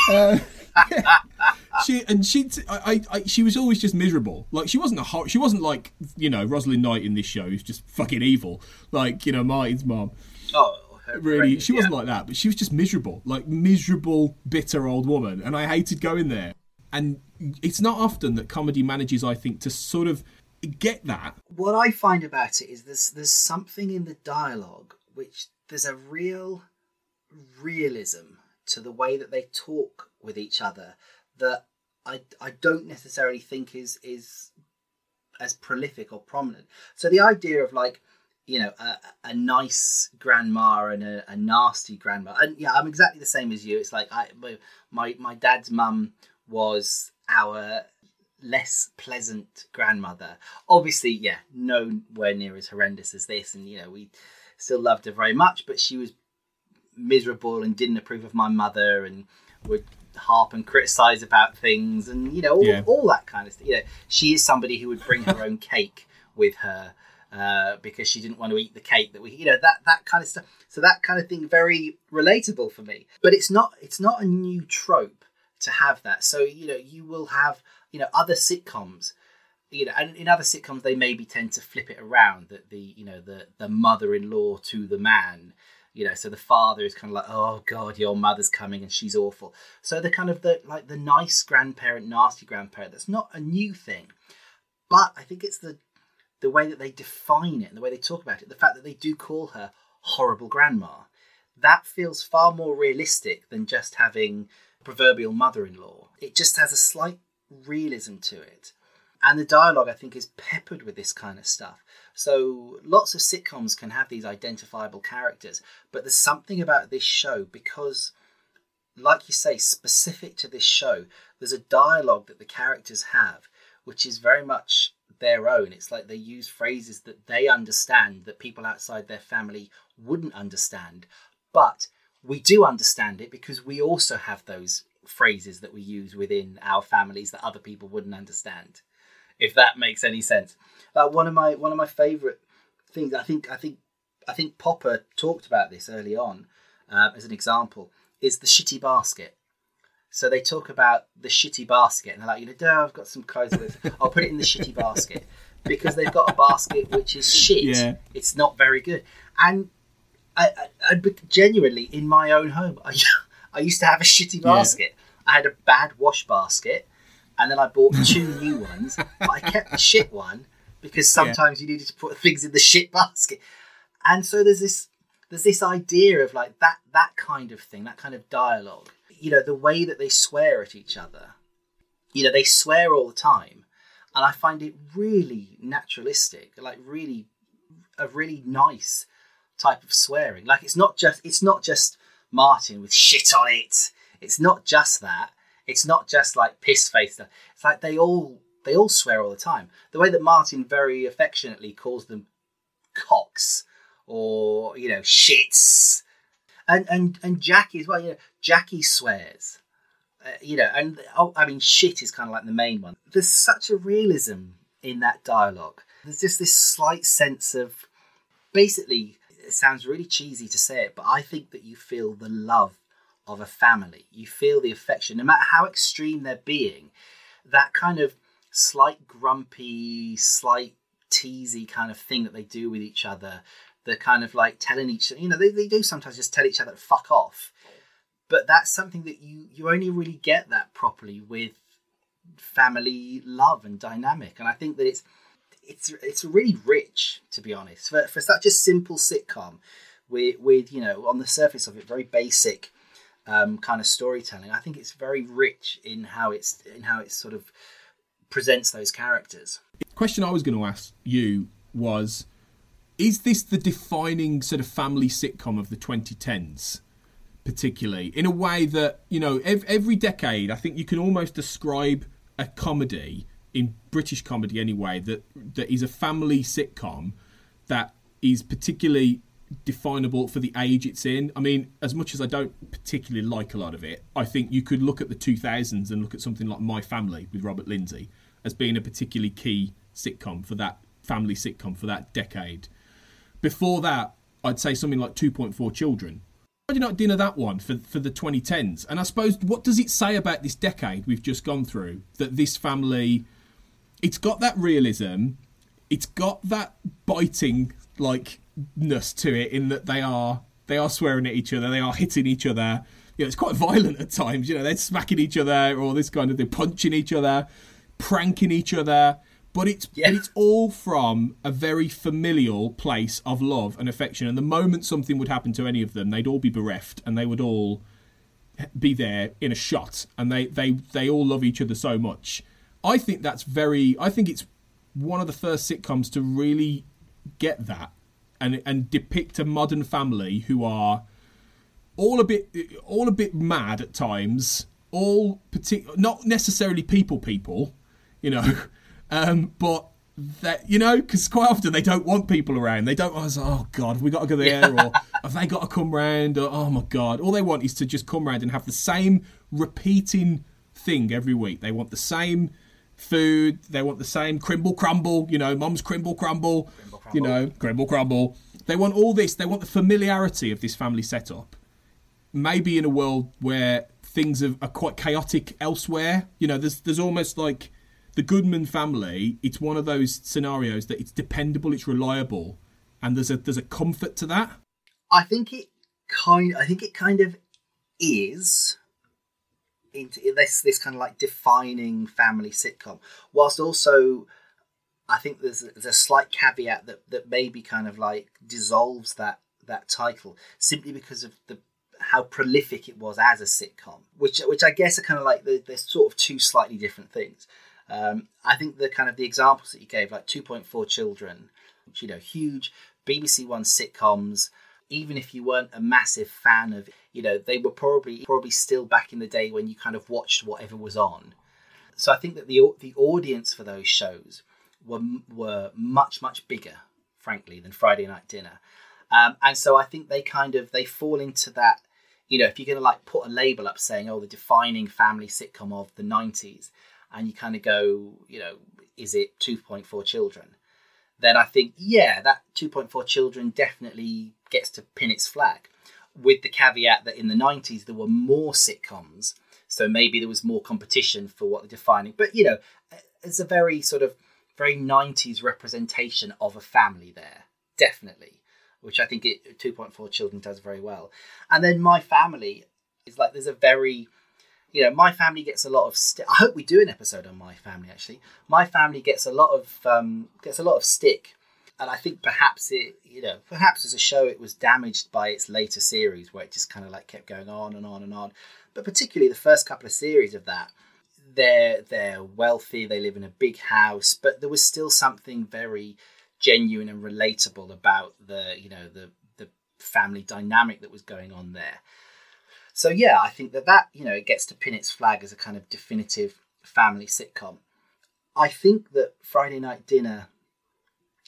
Uh, she and she I, I, I she was always just miserable. Like she wasn't a hor- she wasn't like you know Rosalind Knight in this show who's just fucking evil. Like you know Martin's mum Oh, really she wasn't yeah. like that but she was just miserable like miserable bitter old woman and i hated going there and it's not often that comedy manages i think to sort of get that what I find about it is there's there's something in the dialogue which there's a real realism to the way that they talk with each other that I I don't necessarily think is is as prolific or prominent. So the idea of like you know a, a nice grandma and a, a nasty grandma and yeah I'm exactly the same as you. It's like I my my, my dad's mum was our less pleasant grandmother. Obviously, yeah, nowhere near as horrendous as this, and you know, we still loved her very much, but she was miserable and didn't approve of my mother and would harp and criticize about things and you know all, Yeah. all that kind of stuff. You know, she is somebody who would bring her own cake with her uh, because she didn't want to eat the cake that we, you know, that that kind of stuff. So that kind of thing, very relatable for me. But it's not it's not a new trope to have that. So you know, you will have you know other sitcoms you know, and in other sitcoms they maybe tend to flip it around that the you know the the mother-in-law to the man, you know, so the father is kind of like, oh god, your mother's coming and she's awful. So the kind of the like the nice grandparent, nasty grandparent. That's not a new thing, but I think it's the the way that they define it the way they talk about it. The fact that they do call her horrible grandma, that feels far more realistic than just having proverbial mother-in-law. It just has a slight realism to it. And the dialogue i think is peppered with this kind of stuff. So lots of sitcoms can have these identifiable characters but there's something about this show because like you say specific to this show there's a dialogue that the characters have which is very much their own. It's like they use phrases that they understand that people outside their family wouldn't understand but we do understand it because we also have those phrases that we use within our families that other people wouldn't understand if that makes any sense. Uh, one of my one of my favourite things, I think, I think, I think Popper talked about this early on uh, as an example, is the shitty basket. So they talk about the shitty basket, and they're like, you know, "Dad, I've got some clothes with. I'll put it in the shitty basket because they've got a basket which is shit. Yeah. It's not very good, and I, I, genuinely in my own home, I, I used to have a shitty Yeah. basket. I had a bad wash basket, and then I bought two new ones. But I kept the shit one because sometimes you needed to put things in the shit basket. And so there's this there's this idea of like that that kind of thing, that kind of dialogue. You know, the way that they swear at each other. You know, they swear all the time, and I find it really naturalistic, like really a really nice type of swearing. Like it's not just it's not just Martin with shit on it. It's not just that. It's not just like piss face stuff. It's like they all they all swear all the time. The way that Martin very affectionately calls them cocks or you know shits, and and and Jackie as well. You know, Jackie swears. Uh, you know, and oh, I mean, shit is kind of like the main one. There's such a realism in that dialogue. There's just this slight sense of basically it sounds really cheesy to say it but i think that you feel the love of a family. You feel the affection no matter how extreme they're being that kind of slight grumpy slight teasy kind of thing that they do with each other the kind of like telling each you know they, they do sometimes just tell each other to fuck off. But that's something that you you only really get that properly with family love and dynamic. And i think that it's it's it's really rich to be honest. For, for such a simple sitcom with with you know on the surface of it very basic um, kind of storytelling i think it's very rich in how it's in how it sort of presents those characters. Question i was going to ask you was is this the defining sort of family sitcom of the 2010s particularly? In a way that you know ev- every decade i think you can almost describe a comedy in british comedy anyway that that is a family sitcom that is particularly definable for the age it's in. I mean, as much as I don't particularly like a lot of it, I think you could look at the 2000s and look at something like My Family with Robert Lindsay as being a particularly key sitcom for that family sitcom for that decade. Before that, I'd say something like 2.4 Children. Why you not dinner that one for, for the 2010s? And I suppose, what does it say about this decade we've just gone through? That this family, it's got that realism, it's got that biting, like, ness to it in that they are they are swearing at each other, they are hitting each other. You know, it's quite violent at times. You know, they're smacking each other or this kind of thing, punching each other, pranking each other. But it's yeah. but it's all from a very familial place of love and affection. And the moment something would happen to any of them, they'd all be bereft and they would all be there in a shot. And they they they all love each other so much. I think that's very. I think it's one of the first sitcoms to really get that and and depict a modern family who are all a bit all a bit mad at times, all partic- not necessarily people people, you know, um, but that you know because quite often they don't want people around. They don't. want oh God, have we got to go there, or have they got to come round? Or oh my God, all they want is to just come round and have the same repeating thing every week. They want the same food. They want the same crimble crumble. You know, mom's crimble crumble you know, crumble, crumble. They want all this. They want the familiarity of this family setup. Maybe in a world where things are, are quite chaotic elsewhere. You know, there's there's almost like the Goodman family. It's one of those scenarios that it's dependable, it's reliable, and there's a there's a comfort to that. I think it kind. I think it kind of is into this this kind of like defining family sitcom, whilst also I think there's a, there's a slight caveat that that maybe kind of like dissolves that that title simply because of the how prolific it was as a sitcom, which which I guess are kind of like the, they're sort of two slightly different things. Um, I think the kind of the examples that you gave, like 2.4 Children, which, you know, huge BBC One sitcoms. Even if you weren't a massive fan of, you know, they were probably probably still back in the day when you kind of watched whatever was on. So I think that the the audience for those shows were were much much bigger, frankly, than Friday Night Dinner, um, and so I think they kind of they fall into that. You know, if you're going to like put a label up saying, "Oh, the defining family sitcom of the '90s," and you kind of go, you know, is it 2.4 Children? Then I think, yeah, that 2.4 Children definitely gets to pin its flag. With the caveat that in the 90s there were more sitcoms, so maybe there was more competition for what they're defining. But you know, it's a very sort of very 90s representation of a family there, definitely, which I think it 2.4 Children does very well. And then My Family is like, there's a very, you know, My Family gets a lot of. St- I hope we do an episode on My Family actually. My Family gets a lot of um, gets a lot of stick, and I think perhaps it, you know, perhaps as a show it was damaged by its later series where it just kind of like kept going on and on and on. But particularly the first couple of series of that, they're they're wealthy, they live in a big house, but there was still something very genuine and relatable about the you know the the family dynamic that was going on there. So yeah, I think that that you know it gets to pin its flag as a kind of definitive family sitcom. I think that Friday Night Dinner,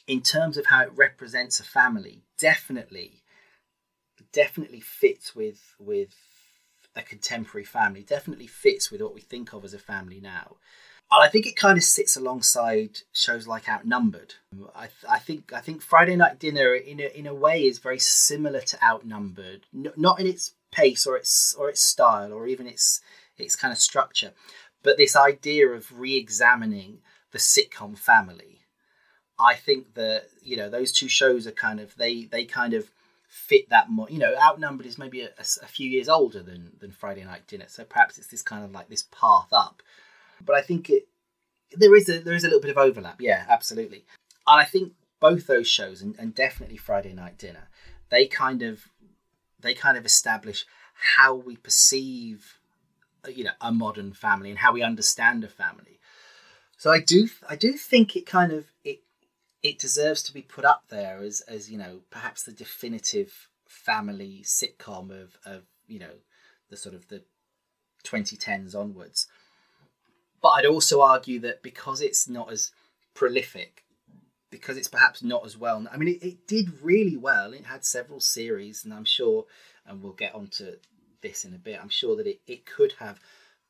in terms of how it represents a family, definitely definitely fits with with a contemporary family. Definitely fits with what we think of as a family now. And I think it kind of sits alongside shows like Outnumbered. I, I think I think Friday Night Dinner in a, in a way is very similar to Outnumbered, N- not in its pace or its or its style or even its its kind of structure, but this idea of re-examining the sitcom family. I think that you know those two shows are kind of they they kind of fit that more. You know, outnumbered is maybe a, a, few years older than than Friday Night Dinner, so perhaps it's this kind of like this path up. But I think it there is a there is a little bit of overlap. Yeah, absolutely. And I think both those shows and, and definitely Friday Night Dinner, they kind of they kind of establish how we perceive uh, you know a modern family and how we understand a family. So I do I do think it kind of it it deserves to be put up there as as you know perhaps the definitive family sitcom of of you know the sort of the 2010s onwards but i'd also argue that because it's not as prolific because it's perhaps not as well. I mean, it, it did really well. It had several series, and I'm sure, and we'll get onto this in a bit. I'm sure that it, it could have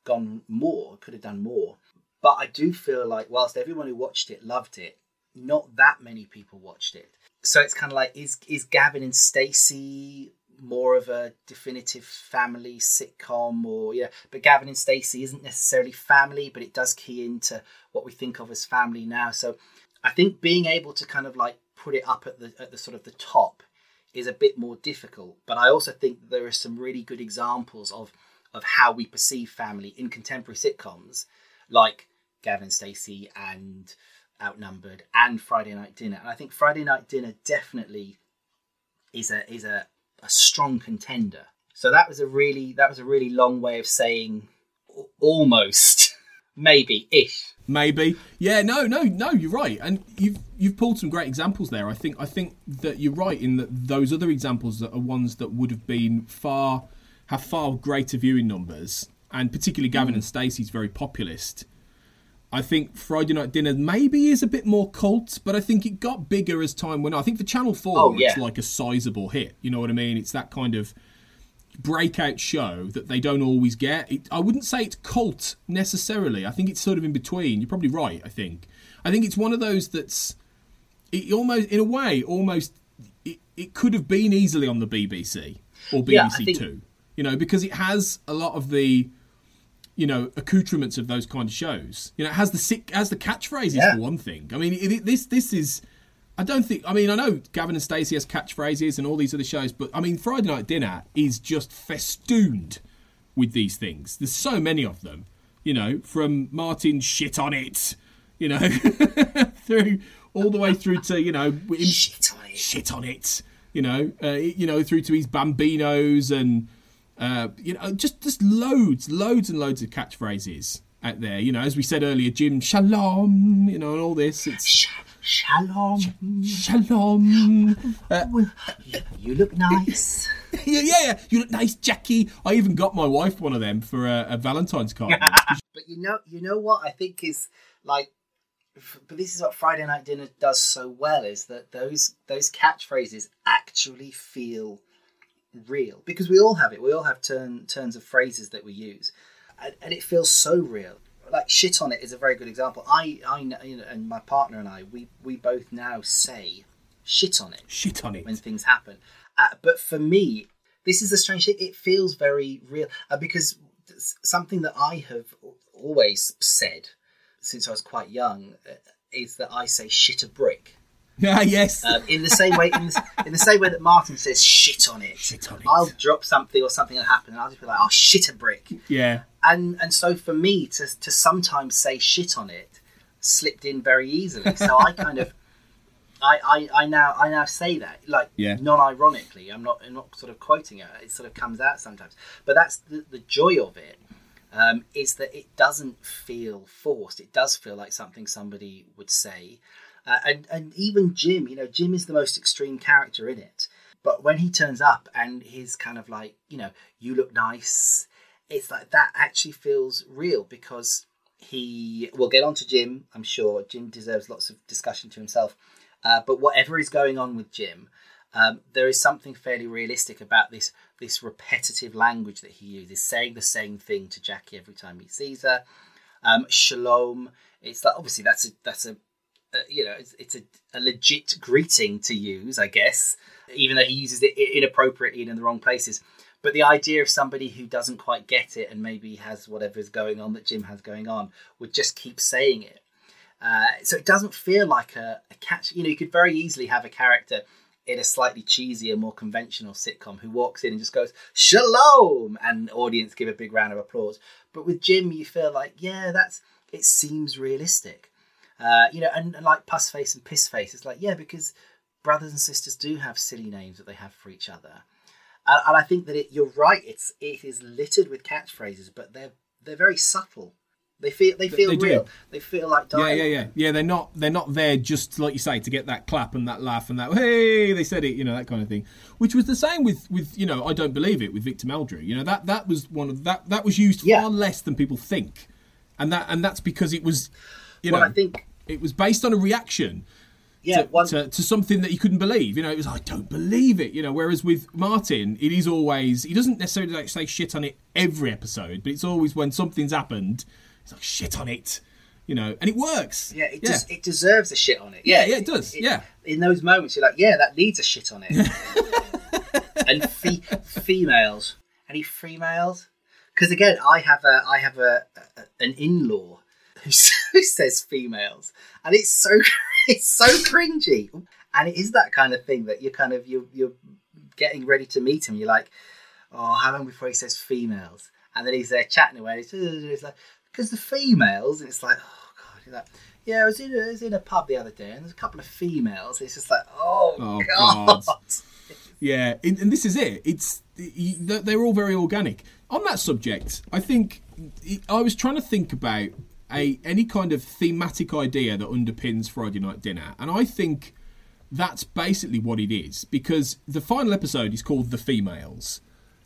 gone more, could have done more. But I do feel like whilst everyone who watched it loved it, not that many people watched it. So it's kind of like is is Gavin and Stacey more of a definitive family sitcom or yeah but gavin and stacey isn't necessarily family but it does key into what we think of as family now so i think being able to kind of like put it up at the at the sort of the top is a bit more difficult but i also think there are some really good examples of of how we perceive family in contemporary sitcoms like gavin stacey and outnumbered and friday night dinner and i think friday night dinner definitely is a is a a strong contender. So that was a really that was a really long way of saying almost maybe ish maybe yeah no no no you're right and you've you've pulled some great examples there i think i think that you're right in that those other examples that are ones that would have been far have far greater viewing numbers and particularly gavin mm. and stacey's very populist I think Friday Night Dinner maybe is a bit more cult, but I think it got bigger as time went on. I think for Channel 4, oh, yeah. it's like a sizable hit. You know what I mean? It's that kind of breakout show that they don't always get. It, I wouldn't say it's cult necessarily. I think it's sort of in between. You're probably right, I think. I think it's one of those that's it almost, in a way, almost, it, it could have been easily on the BBC or BBC yeah, think... Two. You know, because it has a lot of the you know accoutrements of those kind of shows. You know, it has the sick has the catchphrases yeah. for one thing. I mean, it, this this is. I don't think. I mean, I know Gavin and Stacey has catchphrases and all these other shows, but I mean, Friday Night Dinner is just festooned with these things. There's so many of them. You know, from Martin shit on it. You know, through all the way through to you know shit on it. Shit on it. You know, uh, you know, through to his bambinos and uh, you know, just just loads, loads and loads of catchphrases out there. You know, as we said earlier, Jim Shalom, you know, and all this. It's Sh- Shalom, Shalom. Uh, you look nice. yeah, yeah, yeah, you look nice, Jackie. I even got my wife one of them for a, a Valentine's card. but you know, you know what I think is like but this is what Friday Night Dinner does so well is that those those catchphrases actually feel real because we all have it. We all have turn turns of phrases that we use, and, and, it feels so real. Like shit on it is a very good example. I I you know, and my partner and I we we both now say shit on it. Shit on it when things happen. Uh, but for me, this is the strange thing. It feels very real uh, because something that I have always said since I was quite young uh, is that I say shit a brick Ah, yes. Um, in the same way, in the, in the, same way that Martin says "shit on it," shit on it. I'll drop something or something will happen, and I'll just be like, "Oh, shit a brick." Yeah. And and so for me to to sometimes say "shit on it" slipped in very easily. So I kind of. I, I, I now I now say that like yeah. non-ironically I'm not I'm not sort of quoting it it sort of comes out sometimes but that's the, the joy of it um, is that it doesn't feel forced it does feel like something somebody would say uh, and and even Jim, you know, Jim is the most extreme character in it. But when he turns up and he's kind of like, you know, you look nice, it's like that actually feels real because he. We'll get on to Jim. I'm sure Jim deserves lots of discussion to himself. Uh, but whatever is going on with Jim, um, there is something fairly realistic about this this repetitive language that he uses, saying the same thing to Jackie every time he sees her. Um, shalom. It's like obviously that's a that's a uh, you know, it's, it's a, a, legit greeting to use, I guess, even though he uses it inappropriately and in the wrong places. But the idea of somebody who doesn't quite get it and maybe has whatever is going on that Jim has going on would just keep saying it. Uh, so it doesn't feel like a, a catch. You know, you could very easily have a character in a slightly cheesier, more conventional sitcom who walks in and just goes "Shalom," and audience give a big round of applause. But with Jim, you feel like, yeah, that's it seems realistic. Uh, you know, and, and like Pussface and piss face. it's like, yeah, because brothers and sisters do have silly names that they have for each other. Uh, and I think that it, you're right. It's it is littered with catchphrases, but they're they're very subtle. They feel they feel they real. Do. They feel like dialogue. Yeah, yeah, yeah, yeah. They're not they're not there just like you say to get that clap and that laugh and that hey they said it, you know that kind of thing. Which was the same with with you know I don't believe it with Victor Meldrew. You know that that was one of that that was used yeah. far less than people think, and that and that's because it was you well, know I think it was based on a reaction Yeah, to, one- to, to something that you couldn't believe. You know, it was I don't believe it. You know, whereas with Martin, it is always he doesn't necessarily like say shit on it every episode, but it's always when something's happened, he's like shit on it. You know, and it works. Yeah, it just it deserves a shit on it. Yeah, yeah, it does, yeah. in those moments, you're like, yeah, that needs a shit on it. and fe- females, any females? Because again, I have a I have a, a an in law who, who says females, and it's so it's so cringy, and it is that kind of thing that you're kind of you're you're getting ready to meet him. You're like, oh, how long before he says females? And then he's there chatting away. He's like, because the females, and it's like, oh god, like, yeah, I was in a, I was in a pub the other day, and there's a couple of females. It's just like, oh, Oh, god. God. Yeah, and, this is it. It's they're all very organic. On that subject, I think I was trying to think about a any kind of thematic idea that underpins Friday Night Dinner, and I think that's basically what it is because the final episode is called The Females.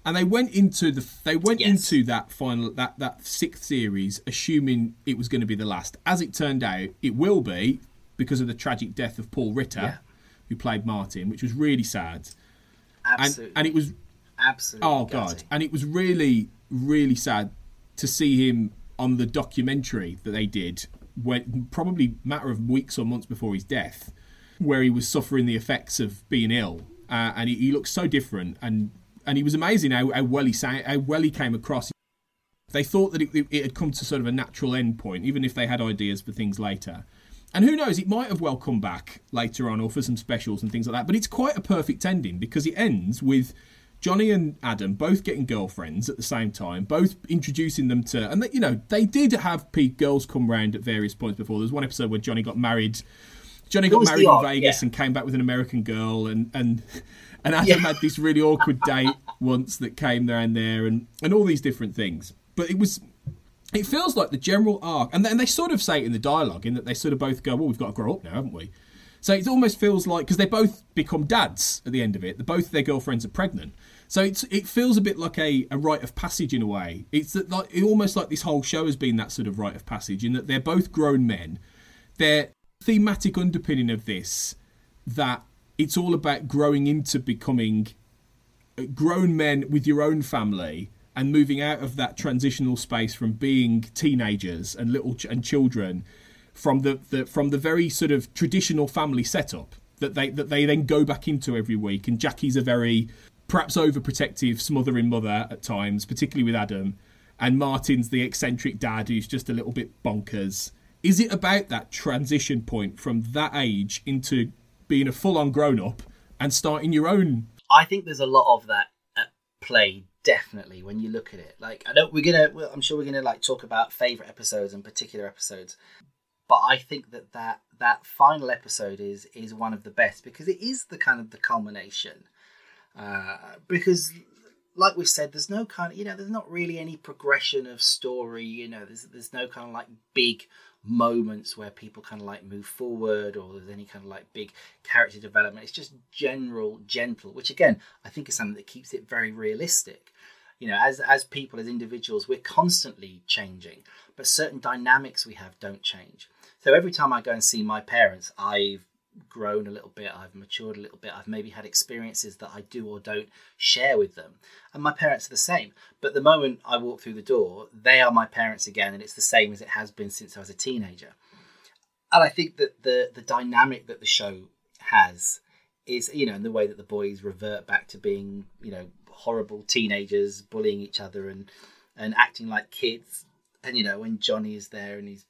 And they went into the they went Yes. into that final that that sixth series assuming it was going to be the last. As it turned out, it will be because of the tragic death of Paul Ritter, Yeah. who played Martin, which was really sad. And absolutely, and it was absolutely. oh god, and it was really really sad to see him on the documentary that they did when probably matter of weeks or months before his death, where he was suffering the effects of being ill, uh, and he, he looked so different and and he was amazing how, how well he sang, how well he came across. They thought that it, it had come to sort of a natural end point, even if they had ideas for things later. And who knows, it might have well come back later on or for some specials and things like that. But it's quite a perfect ending because it ends with Jonny and Adam both getting girlfriends at the same time, both introducing them to. And, they, you know, they did have peak girls come round at various points before. There's one episode where Jonny got married. Jonny got married in Vegas yeah. and came back with an American girl, and and and Adam Yeah. had this really awkward date once that came there and there, and and all these different things. But it was it feels like the general arc, and then they sort of say it in the dialogue, in that they sort of both go, "Well, we've got to grow up now, haven't we?" So it almost feels like because they both become dads at the end of it. The, both their girlfriends are pregnant, so it's it feels a bit like a, a rite of passage in a way. It's that like it almost like this whole show has been that sort of rite of passage in that they're both grown men. Their thematic underpinning of this that it's all about growing into becoming uh, grown men with your own family and moving out of that transitional space from being teenagers and little ch- and children from the, the from the very sort of traditional family setup that they that they then go back into every week and Jackie's a very perhaps overprotective smothering mother at times particularly with Adam and Martin's the eccentric dad who's just a little bit bonkers is it about that transition point from that age into being a full-on grown-up and starting your own I think there's a lot of that at play. Definitely, when you look at it, like I know we're gonna, I'm sure we're gonna like talk about favorite episodes and particular episodes, but I think that that that final episode is is one of the best because it is the kind of the culmination. Uh, because, like we said, there's no kind of you know, there's not really any progression of story. You know, there's there's no kind of like big moments where people kind of like move forward or there's any kind of like big character development. It's just general, gentle, which again I think is something that keeps it very realistic. You know, as as people, as individuals, we're constantly changing, but certain dynamics we have don't change. So every time I go and see my parents, I've grown a little bit, I've matured a little bit, I've maybe had experiences that I do or don't share with them. And my parents are the same. But the moment I walk through the door, they are my parents again, and it's the same as it has been since I was a teenager. And I think that the the dynamic that the show has is, you know, in the way that the boys revert back to being, you know, horrible teenagers, bullying each other and and acting like kids. And you know, when Jonny is there and he's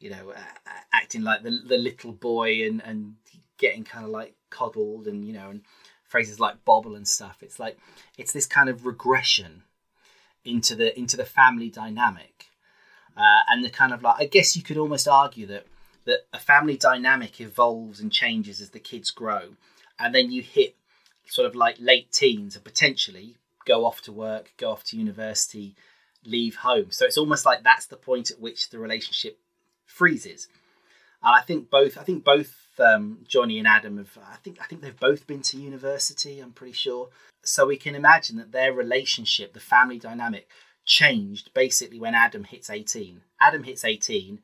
you know, uh, acting like the the little boy and and getting kind of like coddled and you know and phrases like bobble and stuff. It's like it's this kind of regression into the into the family dynamic, uh, and the kind of like I guess you could almost argue that that a family dynamic evolves and changes as the kids grow, and then you hit sort of like late teens and potentially go off to work, go off to university, leave home. So it's almost like that's the point at which the relationship freezes. And I think both I think both um, Jonny and Adam have I think I think they've both been to university, I'm pretty sure. So we can imagine that their relationship, the family dynamic, changed basically when Adam hits 18. Adam hits 18,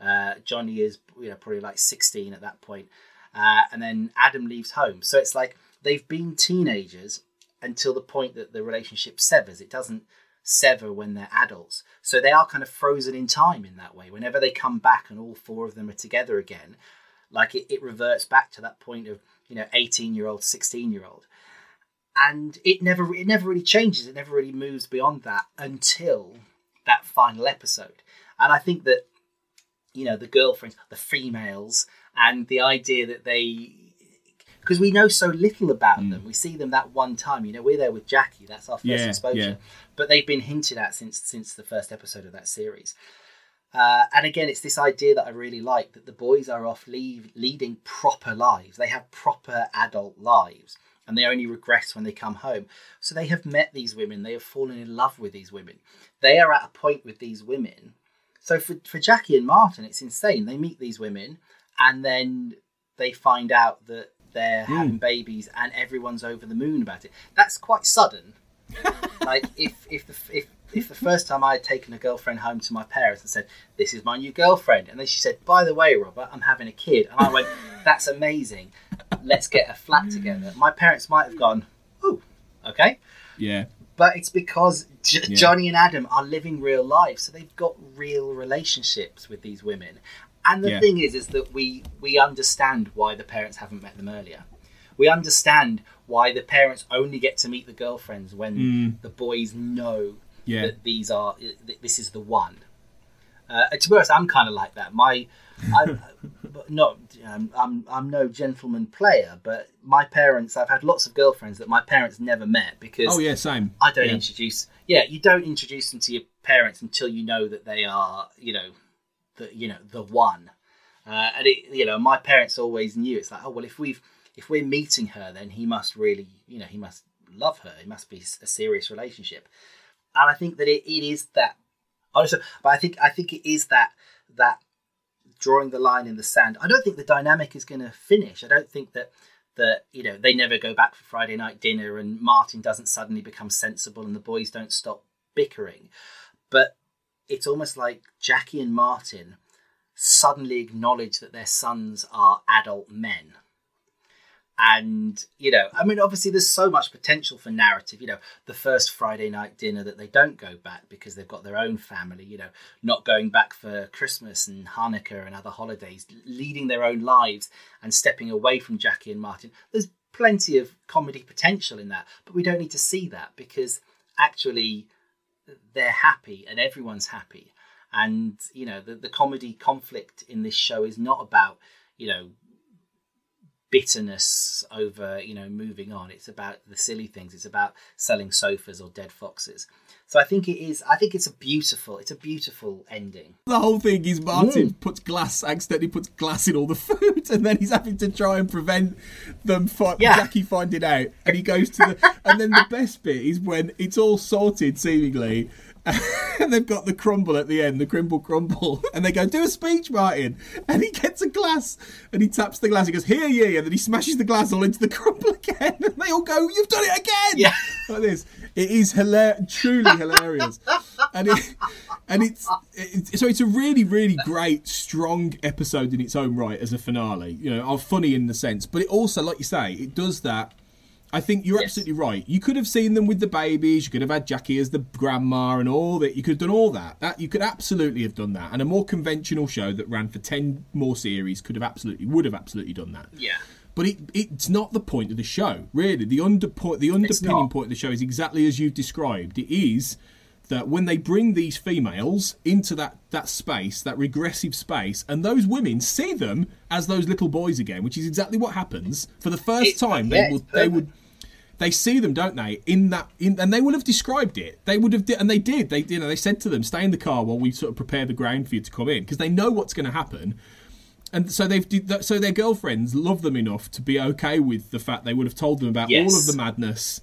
uh, Jonny is you know probably like 16 at that point. uh, and then Adam leaves home. So it's like they've been teenagers until the point that the relationship severs. It doesn't sever when they're adults. So they are kind of frozen in time in that way. Whenever they come back and all four of them are together again, like it, it reverts back to that point of, you know, 18 year old, 16 year old. And it never it never really changes. It never really moves beyond that until that final episode. And I think that, you know, the girlfriends, the females, and the idea that they because we know so little about mm. them. We see them that one time. You know, we're there with Jackie. That's our first yeah, exposure. Yeah. But they've been hinted at since since the first episode of that series. Uh, and again, it's this idea that I really like that the boys are off leave, leading proper lives. They have proper adult lives, and they only regress when they come home. So they have met these women. They have fallen in love with these women. They are at a point with these women. So for for Jackie and Martin, it's insane. They meet these women, and then they find out that they're mm. having babies and everyone's over the moon about it. That's quite sudden. like if if the if if the first time I had taken a girlfriend home to my parents and said, "This is my new girlfriend," and then she said, "By the way, Robert, I'm having a kid," and I went, "That's amazing. Let's get a flat together." My parents might have gone, "Oh, okay." Yeah. But it's because J- yeah. Jonny and Adam are living real life, so they've got real relationships with these women, and the yeah. thing is, is that we we understand why the parents haven't met them earlier. We understand why the parents only get to meet the girlfriends when mm. the boys know yeah. that these are this is the one. Uh, to be honest, I'm kind of like that. My, I'm not, um, I'm, I'm no gentleman player, but my parents, I've had lots of girlfriends that my parents never met because. Oh yeah, same. I don't yeah. introduce. Yeah, you don't introduce them to your parents until you know that they are, you know, the you know the one. Uh, and it, you know, my parents always knew it's like, oh well, if we've if we're meeting her, then he must really, you know, he must love her. It must be a serious relationship. And I think that it, it is that. Also, but I think I think it is that that drawing the line in the sand. I don't think the dynamic is going to finish. I don't think that that you know they never go back for Friday night dinner and Martin doesn't suddenly become sensible and the boys don't stop bickering. But it's almost like Jackie and Martin suddenly acknowledge that their sons are adult men. And, you know, I mean, obviously, there's so much potential for narrative. You know, the first Friday night dinner that they don't go back because they've got their own family, you know, not going back for Christmas and Hanukkah and other holidays, leading their own lives and stepping away from Jackie and Martin. There's plenty of comedy potential in that, but we don't need to see that because actually they're happy and everyone's happy. And you know the the comedy conflict in this show is not about you know bitterness over you know moving on it's about the silly things it's about selling sofas or dead foxes so i think it is i think it's a beautiful it's a beautiful ending the whole thing is martin mm. puts glass accidentally puts glass in all the food and then he's having to try and prevent them fi- yeah. jackie finding out and he goes to the and then the best bit is when it's all sorted seemingly and they've got the crumble at the end, the crimble crumble, and they go, "Do a speech, Martin." And he gets a glass and he taps the glass. He goes, "Here, yeah," and then he smashes the glass all into the crumble again, and they all go, "You've done it again!" Yeah, like this. It is hilarious, truly hilarious, and it and it's it, so it's a really, really great, strong episode in its own right as a finale. You know, are funny in the sense, but it also, like you say, it does that I think you're yes. absolutely right. You could have seen them with the babies. You could have had Jackie as the grandma and all that. You could have done all that. That you could absolutely have done that. And a more conventional show that ran for ten more series could have absolutely would have absolutely done that. Yeah. But it, it's not the point of the show, really. The under the underpinning point of the show is exactly as you've described. It is that when they bring these females into that that space, that regressive space, and those women see them as those little boys again, which is exactly what happens for the first time. They would they would they see them, don't they? In that, in, and they would have described it. They would have, and they did. They, you know, they said to them, "Stay in the car while we sort of prepare the ground for you to come in," because they know what's going to happen. And so they've, so their girlfriends love them enough to be okay with the fact they would have told them about yes. all of the madness,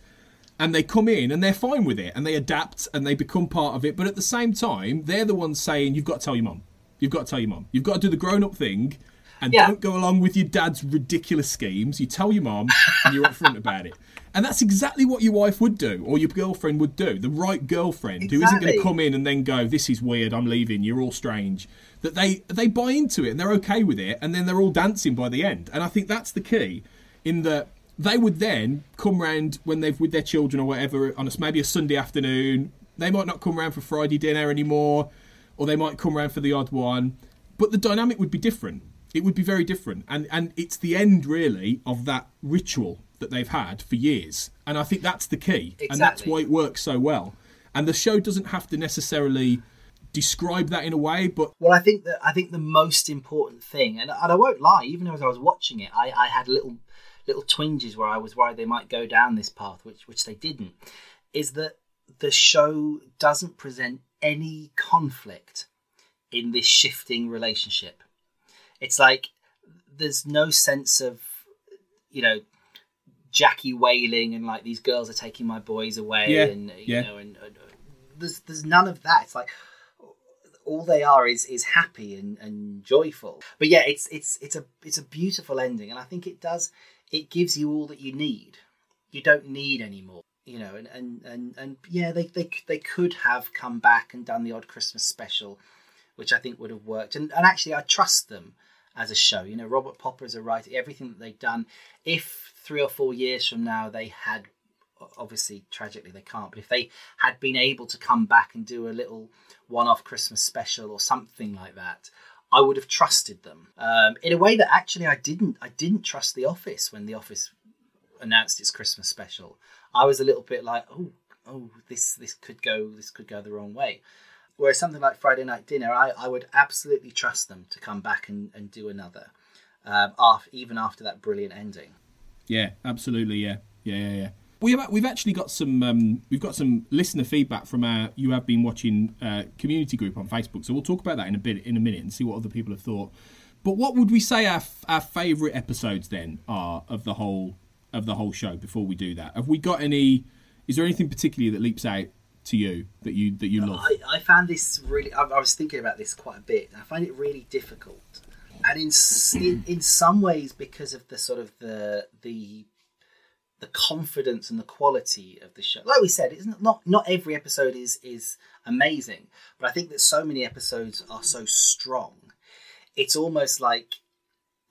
and they come in and they're fine with it, and they adapt and they become part of it. But at the same time, they're the ones saying, "You've got to tell your mom. You've got to tell your mom. You've got to do the grown-up thing." and yeah. don't go along with your dad's ridiculous schemes. You tell your mom and you're upfront about it. And that's exactly what your wife would do or your girlfriend would do. The right girlfriend exactly. who isn't going to come in and then go, This is weird, I'm leaving, you're all strange. that they they buy into it and they're okay with it, and then they're all dancing by the end. And I think that's the key, in that they would then come round when they've with their children or whatever on a, maybe a Sunday afternoon. They might not come round for Friday dinner anymore, or they might come round for the odd one. But the dynamic would be different. It would be very different, and and it's the end really of that ritual that they've had for years. And I think that's the key, and that's why it works so well. And the show doesn't have to necessarily describe that in a way, but Well, I think that I think the most important thing, and, and I won't lie, even as I was watching it, I, I had little little twinges where I was worried they might go down this path, which which they didn't. Is that the show doesn't present any conflict in this shifting relationship. It's like there's no sense of you know Jackie wailing and like these girls are taking my boys away Yeah, and you yeah. know and, and uh, there's there's none of that. It's like all they are is is happy and, and joyful. But yeah, it's it's it's a it's a beautiful ending, and I think it does it gives you all that you need. You don't need any more, you know. And and and, and yeah, they they they could have come back and done the odd Christmas special, which I think would have worked. And and actually, I trust them as a show. You know, Robert Popper is a writer. Everything that they've done, if three or four years from now they had obviously tragically they can't but if they had been able to come back and do a little one-off christmas special or something like that i would have trusted them. Um, in a way that actually i didn't i didn't trust the office when the office announced its christmas special. I was a little bit like oh oh this this could go this could go the wrong way. Whereas something like friday night dinner i, I would absolutely trust them to come back and, and do another um, after, even after that brilliant ending Yeah, absolutely. Yeah, yeah, yeah, yeah. We have, we've actually got some um, we've got some listener feedback from our you have been watching uh, community group on Facebook. So we'll talk about that in a bit in a minute and see what other people have thought. But what would we say our our favourite episodes then are of the whole of the whole show? Before we do that, have we got any? Is there anything particularly that leaps out to you that you that you love? I, I found this really. I, I was thinking about this quite a bit. I find it really difficult, and in, in in some ways because of the sort of the the the confidence and the quality of the show. Like we said, it's not not, every episode is is amazing, but I think that so many episodes are so strong. It's almost like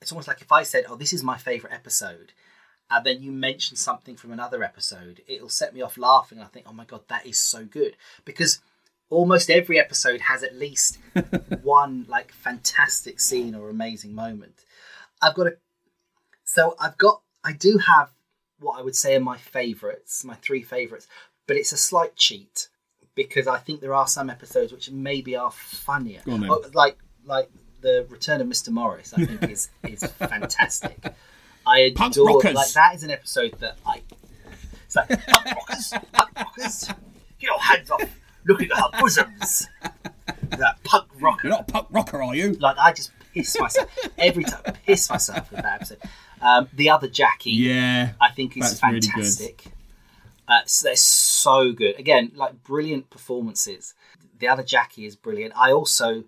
it's almost like if I said, "Oh, this is my favorite episode," and then you mention something from another episode, it'll set me off laughing. I think, "Oh my god, that is so good!" Because almost every episode has at least one like fantastic scene or amazing moment. I've got a so I've got I do have what I would say are my favourites, my three favourites, but it's a slight cheat because I think there are some episodes which maybe are funnier. Oh, like like the Return of Mr. Morris, I think is is fantastic. I adore like that is an episode that I it's like punk rockers, punk rockers, get your hands off looking at her bosoms. That punk rocker You're not a punk rocker, are you? like I just piss myself every time. Piss myself with that episode. Um, the other Jackie, Yeah, I think is that's really fantastic. Uh, so they're so good. Again, like brilliant performances. The other Jackie is brilliant. I also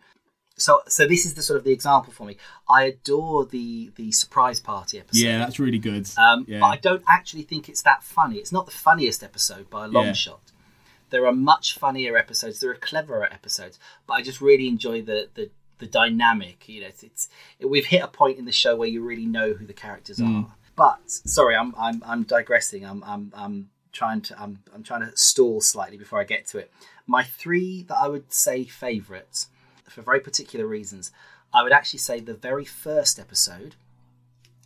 so so this is the sort of the example for me. I adore the the surprise party episode. yeah, that's really good. Um, yeah. But I don't actually think it's that funny. It's not the funniest episode by a long Yeah. shot. There are much funnier episodes. There are cleverer episodes, but I just really enjoy the the, the dynamic. You know, it's, it's we've hit a point in the show where you really know who the characters Mm. are. But sorry, I'm I'm I'm digressing. I'm I'm I'm trying to I'm I'm trying to stall slightly before I get to it. My three that I would say favourites for very particular reasons. I would actually say the very first episode,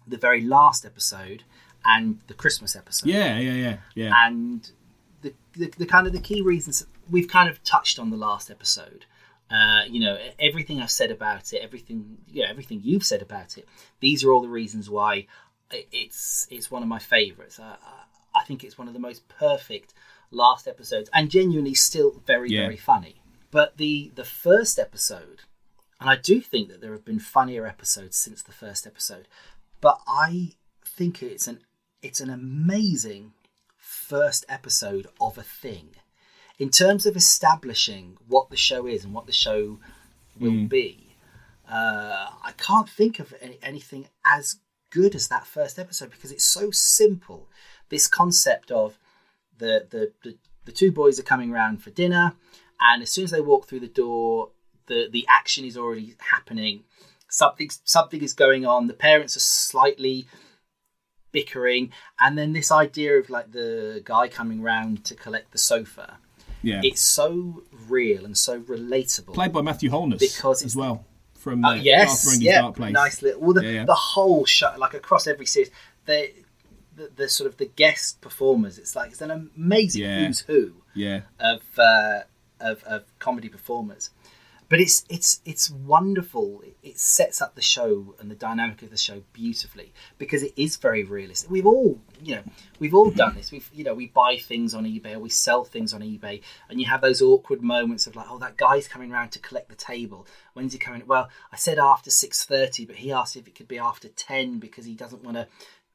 the very last episode, and the Christmas episode. yeah, yeah, yeah, yeah. And the, the, kind of the key reasons we've kind of touched on the last episode. Uh, you know, everything I've said about it, everything, you know, everything you've said about it. These are all the reasons why it's it's one of my favourites. I, I- I think it's one of the most perfect last episodes, and genuinely still very Yeah. very funny. But the the first episode, and I do think that there have been funnier episodes since the first episode, but I think it's an it's an amazing first episode of a thing in terms of establishing what the show is and what the show will be. Uh, I can't think of any, anything as good as that first episode because it's so simple. This concept of the, the, the, the two boys are coming round for dinner, and as soon as they walk through the door, the the action is already happening. Something something is going on. The parents are slightly bickering, and then this idea of like the guy coming round to collect the sofa. Yeah, It's so real and so relatable. played by Matthew Holness Because as well from Uh, uh, yes, yeah, Dark Place. nice little. Well, the, Yeah, yeah. the whole show, like across every series, the, the the sort of the guest performers. It's like it's an amazing Yeah. who's who Yeah, of uh, of of comedy performers. But it's it's it's wonderful. It- sets up the show and the dynamic of the show beautifully because it is very realistic. We've all you know we've all done this. We've you know we buy things on eBay or we sell things on eBay, and you have those awkward moments of like, oh, that guy's coming around to collect the table. When's he coming? Well, I said after six thirty, but he asked if it could be after ten because he doesn't want to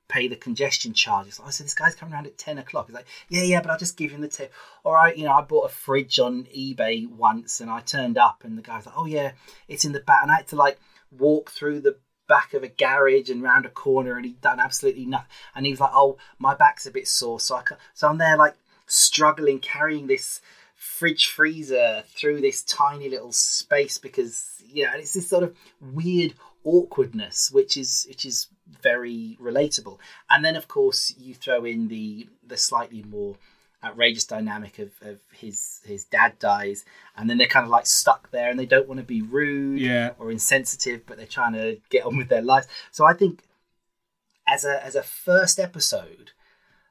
pay the congestion charges. I said, this guy's coming around at 10 o'clock. He's like, yeah, yeah, but I'll just give him the tip. All right, you know, I bought a fridge on eBay once and I turned up and the guy's like, oh, yeah, it's in the back. And I had to like walk through the back of a garage and round a corner and he'd done absolutely nothing. And he was like, oh, my back's a bit sore. So, I ca- so I'm there like struggling, carrying this fridge freezer through this tiny little space because, you know, and it's this sort of weird awkwardness which is which is very relatable. And then of course you throw in the the slightly more outrageous dynamic of, of his his dad dies and then they're kind of like stuck there and they don't want to be rude Yeah. or insensitive but they're trying to get on with their lives. So i think as a as a first episode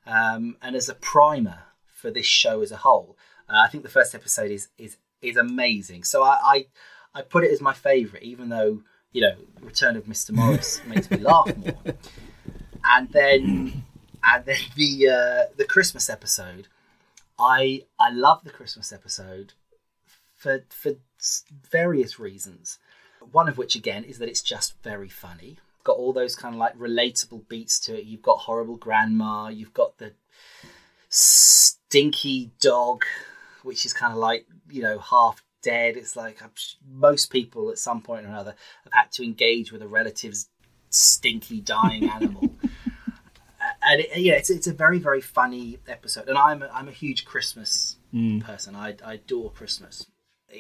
um, and as a primer for this show as a whole uh, i think the first episode is is is amazing. So i i, I put it as my favorite even though you know return of mr morris makes me laugh more and then and then the uh, the Christmas episode. I I love the Christmas episode for for various reasons. One of which again is that it's just very funny. Got all those kind of like relatable beats to it. You've got horrible grandma. You've got the stinky dog, which is kind of like you know half dead. It's like I'm most people at some point or another have had to engage with a relative's stinky dying animal. and it, yeah, it's, it's a very very funny episode, and I'm a, I'm a huge Christmas mm. person. I, I adore Christmas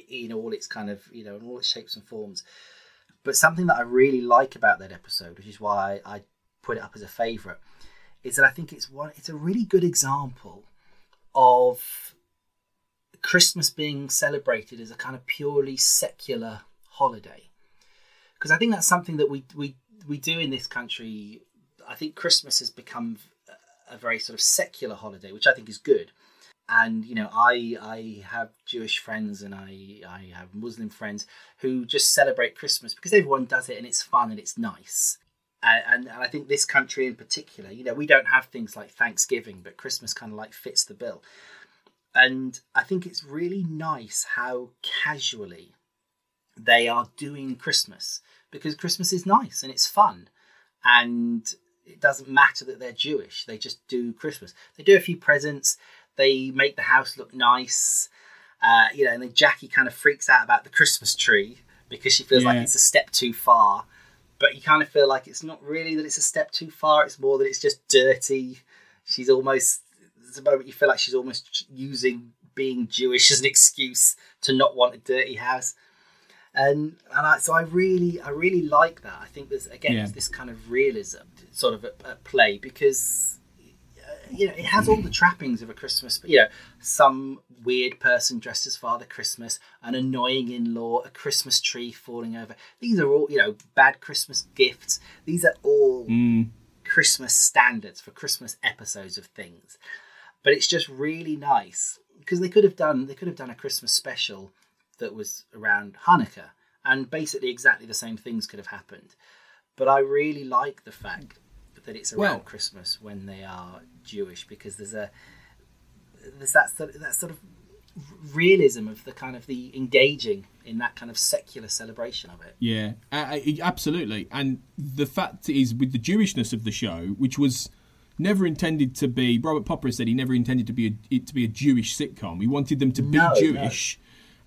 in all its kind of you know in all its shapes and forms. But something that I really like about that episode, which is why I put it up as a favourite, is that I think it's one it's a really good example of Christmas being celebrated as a kind of purely secular holiday. Because I think that's something that we we we do in this country. I think Christmas has become a- very sort of secular holiday, which I think is good. And you know, I I have Jewish friends and I I have Muslim friends who just celebrate Christmas because everyone does it and it's fun and it's nice. And, and, and I think this country in particular, you know, we don't have things like Thanksgiving, but Christmas kind of like fits the bill. And I think it's really nice how casually they are doing Christmas because Christmas is nice and it's fun. And it doesn't matter that they're Jewish, they just do Christmas. They do a few presents, they make the house look nice. Uh, you know, and then Jackie kind of freaks out about the Christmas tree because she feels like it's a step too far. But you kind of feel like it's not really that it's a step too far, it's more that it's just dirty. She's almost, there's a moment you feel like she's almost using being Jewish as an excuse to not want a dirty house and and I, so I really I really like that. I think there's again Yeah. this kind of realism sort of at, at play because uh, you know it has all the trappings of a Christmas. You know, some weird person dressed as Father Christmas, an annoying in-law, a Christmas tree falling over. These are all you know bad Christmas gifts. These are all Mm. Christmas standards for Christmas episodes of things. But it's just really nice because they could have done they could have done a Christmas special that was around Hanukkah and basically exactly the same things could have happened. But I really like the fact that it's around Well- Christmas when they are Jewish because there's a there's that sort that sort of realism of the kind of the engaging in that kind of secular celebration of it. Yeah, uh, absolutely. And the fact is, with the Jewishness of the show, which was never intended to be, Robert Popper said he never intended to be a, it to be a Jewish sitcom. He wanted them to be No, no. Jewish,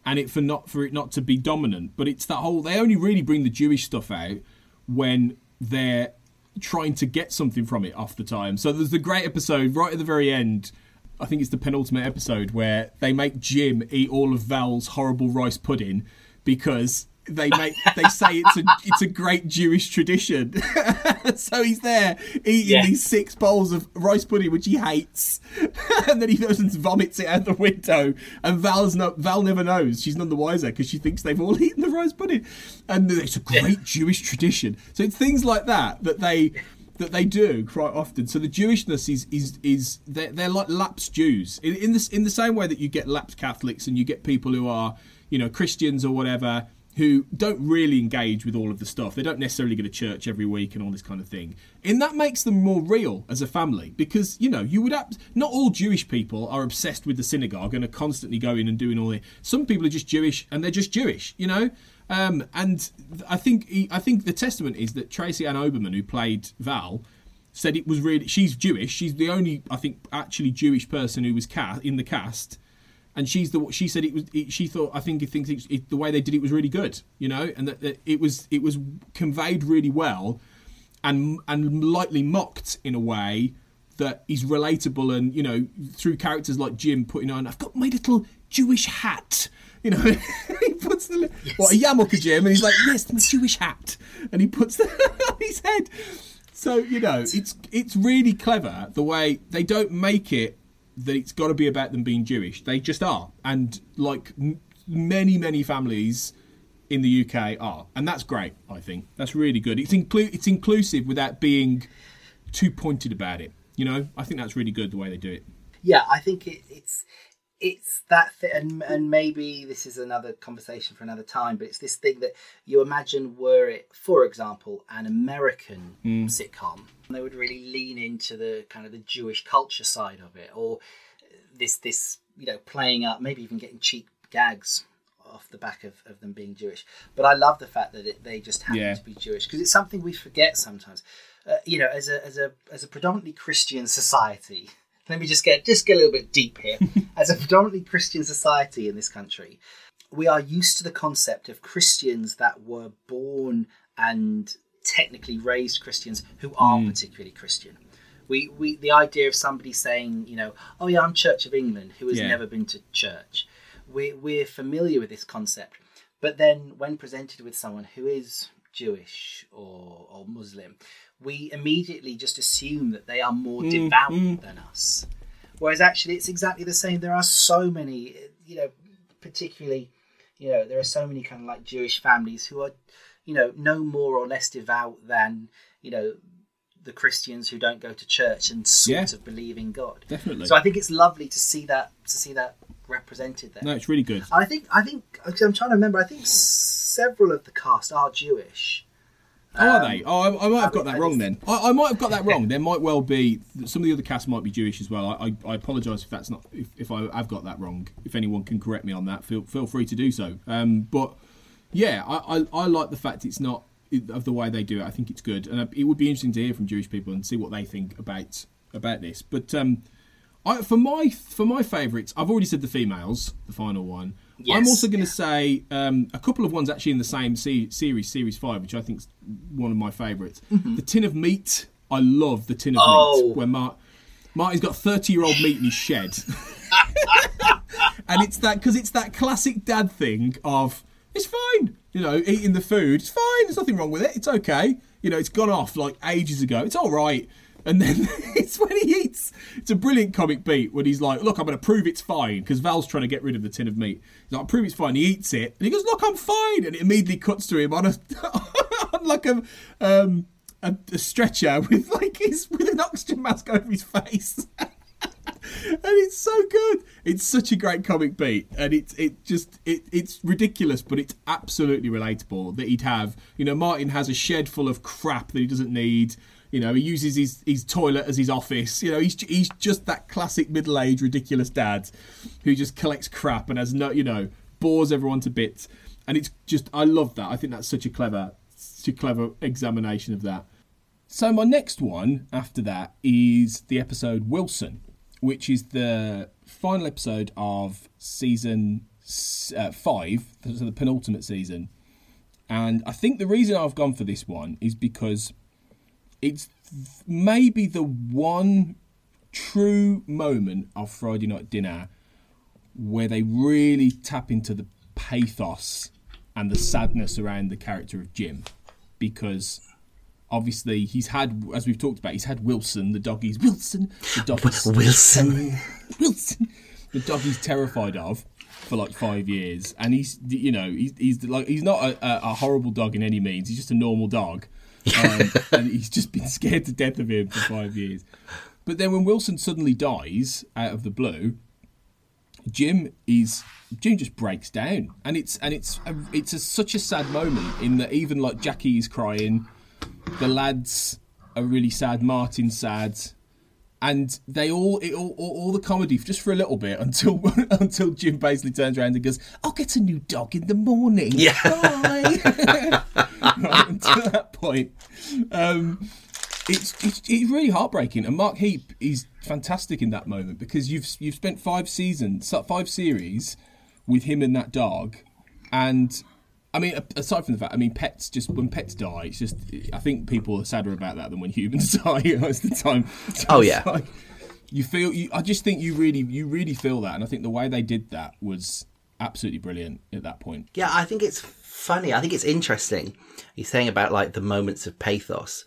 and it for not for it not to be dominant. But it's that whole they only really bring the Jewish stuff out when they're trying to get something from it off the time. So there's the great episode right at the very end. I think it's the penultimate episode where they make Jim eat all of Val's horrible rice pudding because they make they say it's a it's a great Jewish tradition. so he's there eating Yeah. these six bowls of rice pudding which he hates, and then he goes and vomits it out the window. And Val's no, Val never knows. She's none the wiser because she thinks they've all eaten the rice pudding, and it's a great Jewish tradition. So it's things like that that they that they do quite often. So the Jewishness is is is they're, they're like lapsed Jews in, in this in the same way that you get lapsed Catholics and you get people who are you know Christians or whatever who don't really engage with all of the stuff. They don't necessarily go to church every week and all this kind of thing. And that makes them more real as a family because you know you would ab- not all Jewish people are obsessed with the synagogue and are constantly going and doing all the. Some people are just Jewish and they're just Jewish, you know. Um, and I think he, I think the testament is that Tracy Ann Oberman, who played Val, said it was really. She's Jewish. She's the only I think actually Jewish person who was cast in the cast, and she's the she said it was. It, she thought I think it thinks it, it, the way they did it was really good, you know, and that, that it was it was conveyed really well, and and lightly mocked in a way that is relatable and you know through characters like Jim putting on I've got my little Jewish hat you know he puts the what a yarmulke Jim and he's like yes my Jewish hat and he puts the on his head so you know it's it's really clever the way they don't make it that it's got to be about them being Jewish they just are and like m- many many families in the UK are and that's great I think that's really good it's inclu- it's inclusive without being too pointed about it. You know, I think that's really good the way they do it. yeah, I think it, it's it's that thing, and and maybe this is another conversation for another time. But it's this thing that you imagine were it, for example, an American mm. sitcom, they would really lean into the kind of the Jewish culture side of it, or this this you know playing up, maybe even getting cheap gags off the back of, of them being Jewish. But I love the fact that it, they just happen Yeah. to be Jewish because it's something we forget sometimes. Uh, you know, as a as a as a predominantly Christian society, let me just get just get a little bit deep here. as a predominantly Christian society in this country, we are used to the concept of Christians that were born and technically raised Christians who aren't hmm. particularly Christian. We, we the idea of somebody saying, you know, oh yeah, I'm Church of England, who has Yeah. never been to church. We're, we're familiar with this concept, but then when presented with someone who is Jewish or, or Muslim, we immediately just assume that they are more hmm, devout hmm. than us. Whereas actually, it's exactly the same. There are so many, you know, particularly, you know, there are so many kind of like Jewish families who are, you know, no more or less devout than, you know, the Christians who don't go to church and sort Yeah. of believe in God. Definitely. So I think it's lovely to see that to see that represented there. No, it's really good. I think I think I'm trying to remember. I think several of the cast are Jewish. Oh, are Um, they? Oh, I, I might have got that wrong then. I, I might have got that wrong. There might well be some of the other cast might be Jewish as well. I, I, I apologise if that's not if, if I have got that wrong. If anyone can correct me on that, feel feel free to do so. Um, but yeah, I, I, I like the fact it's not of the way they do it. I think it's good, and it would be interesting to hear from Jewish people and see what they think about about this. But um, I, for my for my favourites, I've already said the females, the final one. Yes, I'm also going to yeah. say um, a couple of ones actually in the same se- series, series five, which I think is one of my favorites The tin of meat. I love the tin of Mm-hmm. Oh. meat where Mart, Martin's got thirty year old meat in his shed, and it's that because it's that classic dad thing of it's fine, you know, eating the food, it's fine. There's nothing wrong with it. It's okay. You know, it's gone off like ages ago. It's all right. And then it's when he eats. It's a brilliant comic beat when he's like, "Look, I'm going to prove it's fine," because Val's trying to get rid of the tin of meat. He's like, "Prove it's fine." He eats it, and he goes, "Look, I'm fine." And it immediately cuts to him on a on like a um a, a stretcher with like his with an oxygen mask over his face. And it's so good. It's such a great comic beat, and it's it just it it's ridiculous, but it's absolutely relatable that he'd have. You know, Martin has a shed full of crap that he doesn't need. You know, he uses his, his toilet as his office. You know, he's he's just that classic middle aged ridiculous dad who just collects crap and has no you know bores everyone to bits. And it's just I love that. I think that's such a clever such a clever examination of that. So my next one after that is the episode Wilson, which is the final episode of season uh, five, so the penultimate season. And I think the reason I've gone for this one is because it's maybe the one true moment of Friday night dinner where they really tap into the pathos and the sadness around the character of Jim, because obviously he's had, as we've talked about, he's had Wilson, the dog he's Wilson, the dog he's Wilson. Wilson, the dog he's terrified of for like five years, and he's you know he's, he's like he's not a, a, a horrible dog in any means. He's just a normal dog, um, and he's just been scared to death of him for five years. But then when Wilson suddenly dies out of the blue, Jim is Jim just breaks down, and it's and it's a, it's a, such a sad moment in that even like Jackie is crying, the lads are really sad, Martin's sad, and they all, it, all, all the comedy just for a little bit until until Jim basically turns around and goes, "I'll get a new dog in the morning." Yeah. Bye. right, until that point, um, it's, it's it's really heartbreaking. And Mark Heap is fantastic in that moment because you've you've spent five seasons, five series with him and that dog, and I mean, aside from the fact, I mean, pets just when pets die, it's just I think people are sadder about that than when humans die most of the time. So Oh, yeah. like, you feel. You, I just think you really, you really feel that, and I think the way they did that was absolutely brilliant at that point. Yeah, I think it's funny. I think it's interesting. You're saying about like the moments of pathos,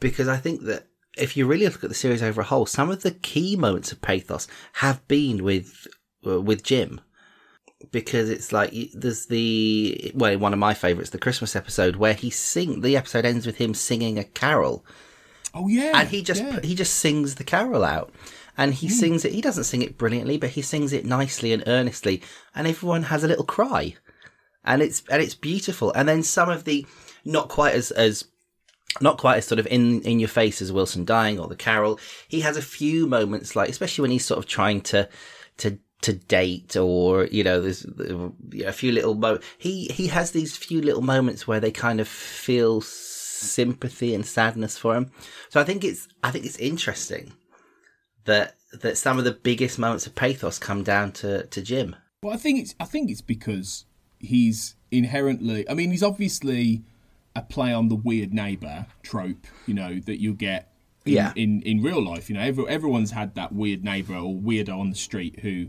because I think that if you really look at the series over a whole, some of the key moments of pathos have been with uh, with Jim. Because it's like there's the well, one of my favourites, the Christmas episode where he sing. The episode ends with him singing a carol, Oh yeah, and he just yeah. he just sings the carol out. And he hmm. sings it he doesn't sing it brilliantly but he sings it nicely and earnestly. And everyone has a little cry. And it's and it's beautiful. And then some of the not quite as as not quite as sort of in in your face as Wilson dying or the carol. He has a few moments like especially when he's sort of trying to to to date or you know there's a few little mo- he he has these few little moments where they kind of feel sympathy and sadness for him so i think it's i think it's interesting that that some of the biggest moments of pathos come down to to jim But I think it's I think it's because he's inherently. I mean, he's obviously a play on the weird neighbor trope. You know that you get. In, Yeah. In in real life, you know, every, everyone's had that weird neighbor or weirdo on the street who,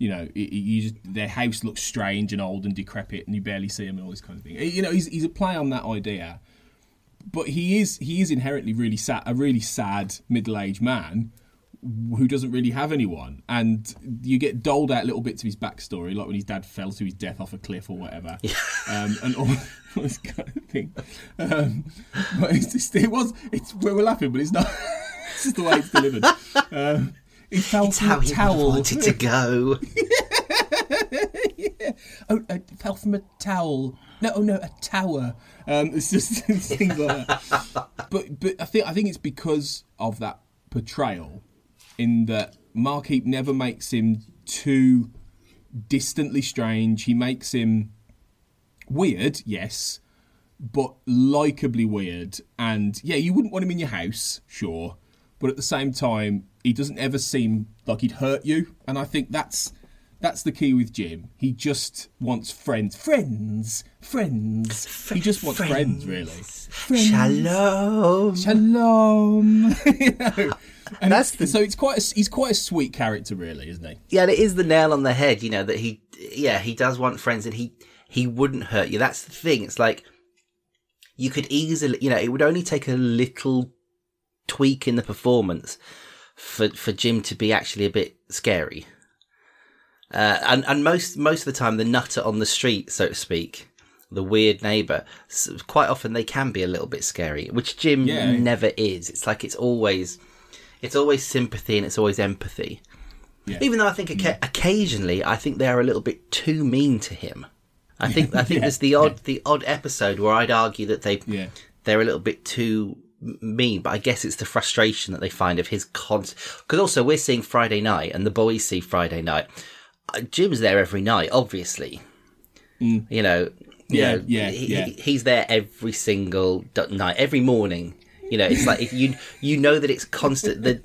you know, i- i- you just, their house looks strange and old and decrepit, and you barely see them and all this kind of thing. You know, he's he's a play on that idea. But he is he is inherently really sad, a really sad middle aged man who doesn't really have anyone, and you get doled out little bits of his backstory, like when his dad fell to his death off a cliff or whatever, um, and all this kind of thing. Um, but it's just, it was it's we're laughing, but it's not. it's just the way it's delivered. Um, he fell it's from a he towel. wanted to go Oh, I fell from a towel. No, oh no, a tower. Um, it's just things like that. But but I think I think it's because of that portrayal, in that Mark Heap never makes him too distantly strange. He makes him weird, yes, but likably weird. And yeah, you wouldn't want him in your house, sure, but at the same time, he doesn't ever seem like he'd hurt you. And I think that's that's the key with Jim. He just wants friends, friends, friends. he just wants friends, really. Friends. shalom Shalom. You know? And That's the- so it's quite a, he's quite a sweet character, really, isn't he? yeah it is the nail on the head you know that he yeah he does want friends and he he wouldn't hurt you that's the thing it's like you could easily you know it would only take a little tweak in the performance for for jim to be actually a bit scary uh, and and most most of the time the nutter on the street so to speak the weird neighbor quite often they can be a little bit scary which jim Yeah. never is it's like it's always it's always sympathy and it's always empathy Yeah. even though I think oca- occasionally I think they are a little bit too mean to him. I think I think Yeah, there's the odd the odd episode where I'd argue that they Yeah. they're a little bit too m- mean, but I guess it's the frustration that they find of his constant. Because also we're seeing Friday night, and the boys see Friday night. Uh, Jim's there every night, obviously. You know, you Mm. Yeah, know, yeah, he, yeah. he- he's there every single night, every morning. You know, it's like if you you know that it's constant the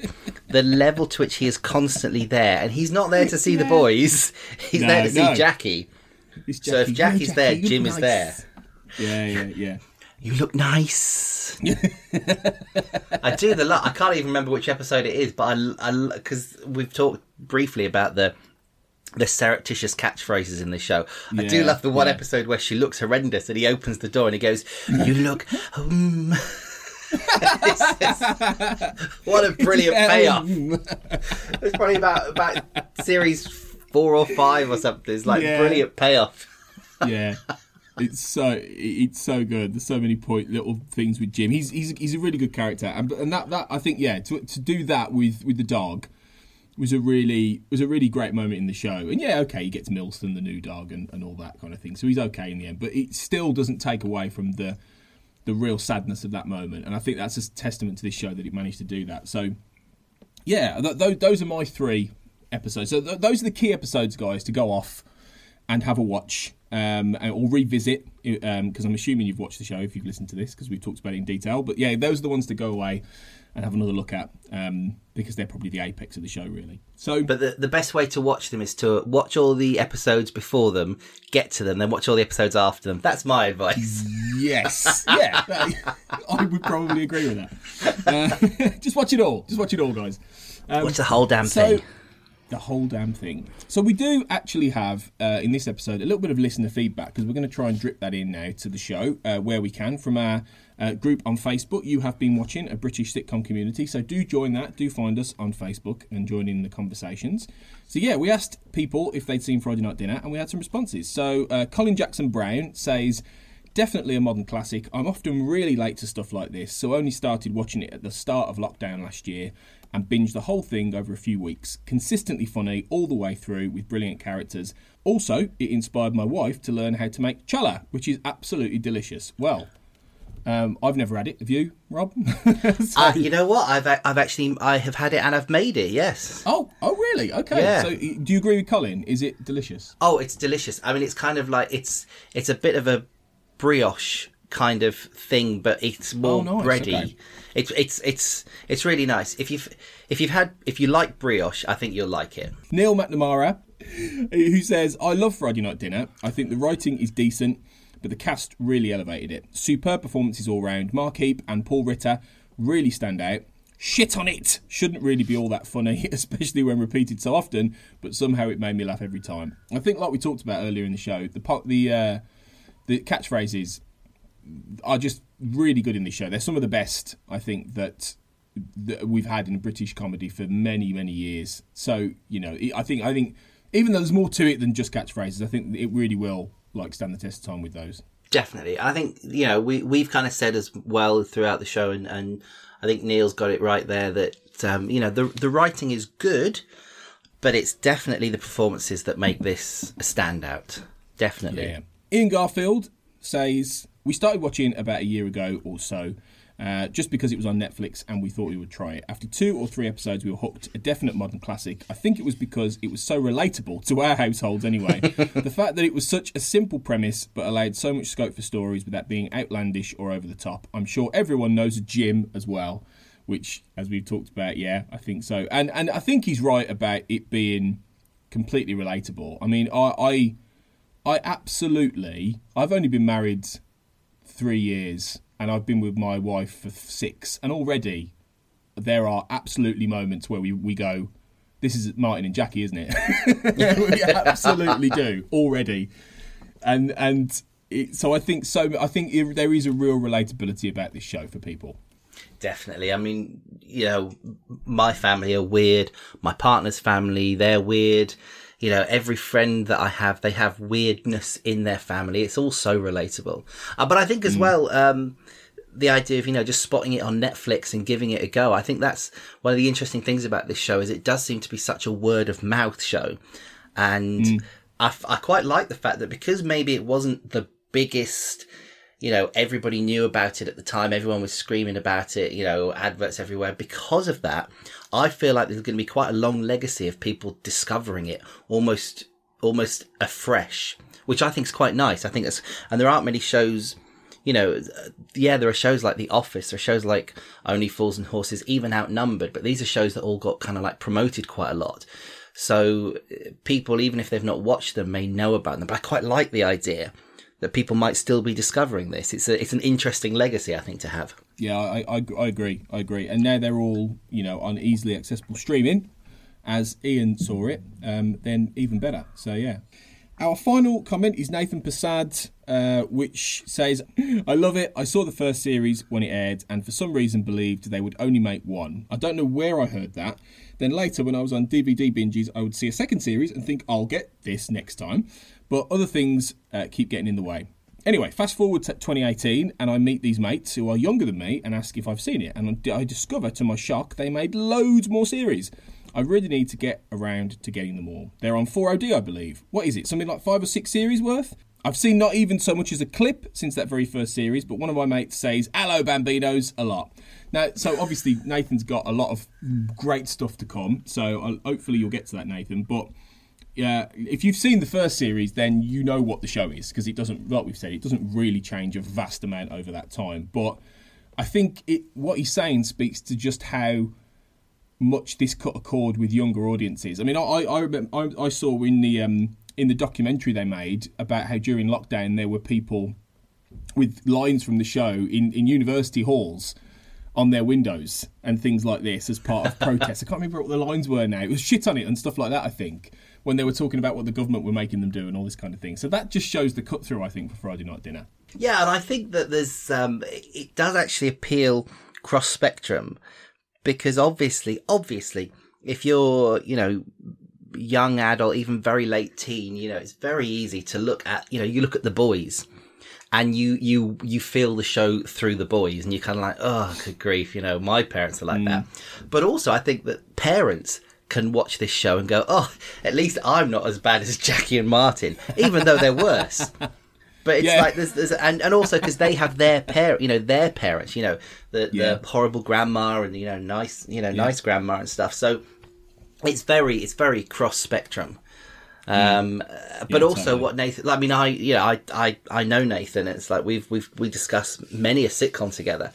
the level to which he is constantly there, and he's not there to see the boys. He's No, there to see no. Jackie. So if Jackie. Jackie's No, there, Jim you're is there. Yeah, yeah, yeah. You look nice. I do the lot. I can't even remember which episode it is, but I, because we've talked briefly about the the surreptitious catchphrases in this show. I do love the one yeah. episode where she looks horrendous and he opens the door and he goes, "You look." Um. It's just- what a brilliant payoff! It's probably about about series four or five or something. It's like Yeah. brilliant payoff. yeah. It's so it's so good. There's so many point little things with Jim. He's he's he's a really good character, and and that that I think yeah to to do that with with the dog was a really was a really great moment in the show. And yeah, okay, he gets Milson, the new dog, and, and all that kind of thing. So he's okay in the end, but it still doesn't take away from the the real sadness of that moment. And I think that's a testament to this show that it managed to do that. So yeah, th- th- those are my three episodes. So th- those are the key episodes, guys, to go off and have a watch um, or revisit because I'm assuming you've watched the show if you've listened to this because we've talked about it in detail. But yeah, those are the ones to go away and have another look at um, because they're probably the apex of the show, really. So, But the, the best way to watch them is to watch all the episodes before them, get to them, then watch all the episodes after them. That's my advice. yes, yeah, that- I would probably agree with that. Uh, just watch it all. Just watch it all, guys. Um, watch the whole damn so- thing. The whole damn thing. So we do actually have uh, in this episode a little bit of listener feedback because we're going to try and drip that in now to the show uh, where we can from our uh, group on Facebook. You have been watching a British sitcom community, so do join that. Do find us on Facebook and join in the conversations. So yeah, we asked people if they'd seen Friday Night Dinner, and we had some responses. So uh, Colin Jackson Brown says. Definitely a modern classic. I'm often really late to stuff like this, so I only started watching it at the start of lockdown last year and binged the whole thing over a few weeks. Consistently funny all the way through with brilliant characters. Also, it inspired my wife to learn how to make challah, which is absolutely delicious. Well, um, I've never had it. Have you, Rob? So- Uh, you know what? I've I've actually I have had it and I've made it. Yes. oh, oh, really? Okay. Yeah. So, do you agree with Colin? Is it delicious? Oh, it's delicious. I mean, it's kind of like it's it's a bit of a brioche kind of thing, but it's more Oh, nice, bready. okay. It's it's it's it's really nice. If you've if you've had if you like brioche, I think you'll like it. Neil McNamara, who says, I love Friday Night Dinner. I think the writing is decent, but the cast really elevated it. Superb performances all round. Mark Heap and Paul Ritter really stand out. Shit on it! Shouldn't really be all that funny, especially when repeated so often, but somehow it made me laugh every time. I think, like we talked about earlier in the show, the the uh, the catchphrases are just really good in this show. They're some of the best I think that that we've had in British comedy for many many years. So you know, I think I think even though there's more to it than just catchphrases, I think it really will like stand the test of time with those. Definitely. I think, you know, we, we've kind of said as well throughout the show, and, and I think Neil's got it right there that, um, you know, the, the writing is good, but it's definitely the performances that make this a standout. Definitely. Yeah. Ian Garfield says we started watching about a year ago or so. Uh, just because it was on Netflix and we thought we would try it. After two or three episodes, we were hooked. A definite modern classic. I think it was because it was so relatable to our households anyway. the fact that it was such a simple premise but allowed so much scope for stories without being outlandish or over the top. I'm sure everyone knows Jim as well, which, as we've talked about, yeah, I think so. And and I think he's right about it being completely relatable. I mean, I I, I absolutely. I've only been married three years, and I've been with my wife for six, and already there are absolutely moments where we, we go, this is Martin and Jackie, isn't it? we absolutely do already, and and it, so I think so. I think there is a real relatability about this show for people. Definitely. I mean, you know, my family are weird. My partner's family, they're weird. You know, every friend that I have, they have weirdness in their family. It's all so relatable. Uh, but I think as well, um, the idea of, you know, just spotting it on Netflix and giving it a go. I think that's one of the interesting things about this show is it does seem to be such a word of mouth show. And I, f- I quite like the fact that because maybe it wasn't the biggest, you know, everybody knew about it at the time. Everyone was screaming about it, you know, adverts everywhere. Because of that, I feel like there's going to be quite a long legacy of people discovering it almost, almost afresh, which I think is quite nice. I think that's, and there aren't many shows, you know, yeah, there are shows like The Office, there are shows like Only Fools and Horses, even outnumbered, but these are shows that all got kind of like promoted quite a lot. So uh, people, even if they've not watched them, may know about them. But I quite like the idea that people might still be discovering this. It's a, it's an interesting legacy, I think, to have. Yeah, I, I, I agree. I agree. And now they're all, you know, on easily accessible streaming. as Ian saw it, um, then even better. So yeah. Our final comment is Nathan Passad, uh, which says, I love it. I saw the first series when it aired and for some reason believed they would only make one. I don't know where I heard that. Then later, when I was on DVD binges, I would see a second series and think, I'll get this next time. But other things uh, keep getting in the way. Anyway, fast forward to 2018, and I meet these mates who are younger than me and ask if I've seen it. And I discover, to my shock, they made loads more series. I really need to get around to getting them all. They're on 4OD, I believe. What is it? Something like five or six series worth? I've seen not even so much as a clip since that very first series, but one of my mates says, Hello, Bambinos, a lot. Now, so obviously, Nathan's got a lot of great stuff to come, so uh, hopefully you'll get to that, Nathan. But yeah, if you've seen the first series, then you know what the show is because it doesn't, like we've said, it doesn't really change a vast amount over that time. But I think it, what he's saying speaks to just how much this cut a chord with younger audiences. I mean, I I, remember, I, I saw in the um, in the documentary they made about how during lockdown there were people with lines from the show in, in university halls on their windows and things like this as part of protests. I can't remember what the lines were now. It was shit on it and stuff like that. I think when they were talking about what the government were making them do and all this kind of thing. So that just shows the cut through. I think for Friday night dinner. Yeah, and I think that there's um, it does actually appeal cross spectrum because obviously, obviously, if you're, you know, young adult, even very late teen, you know, it's very easy to look at, you know, you look at the boys and you, you, you feel the show through the boys and you're kind of like, oh, good grief, you know, my parents are like mm. that. But also I think that parents can watch this show and go, oh, at least I'm not as bad as Jackie and Martin, even though they're worse. But it's yeah. like there's, there's and, and also because they have their parent, you know, their parents, you know, the, yeah. the horrible grandma and you know, nice, you know, yeah. nice grandma and stuff. So it's very, it's very cross spectrum. Um, mm. but also totally. what Nathan, I mean, I, you know, I, I, I know Nathan. It's like we've, we've, we discussed many a sitcom together,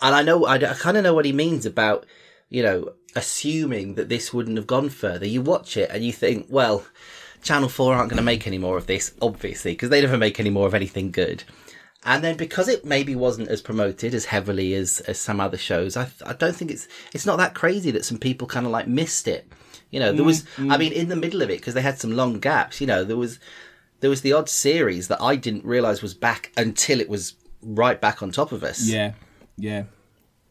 and I know, I, I kind of know what he means about, you know, assuming that this wouldn't have gone further. You watch it and you think, well, Channel 4 aren't going to make any more of this, obviously, because they never make any more of anything good. And then because it maybe wasn't as promoted as heavily as, as some other shows, I, I don't think it's, it's not that crazy that some people kind of like missed it. You know, there was, mm-hmm. I mean, in the middle of it, because they had some long gaps, you know, there was, there was the odd series that I didn't realize was back until it was right back on top of us. Yeah. Yeah.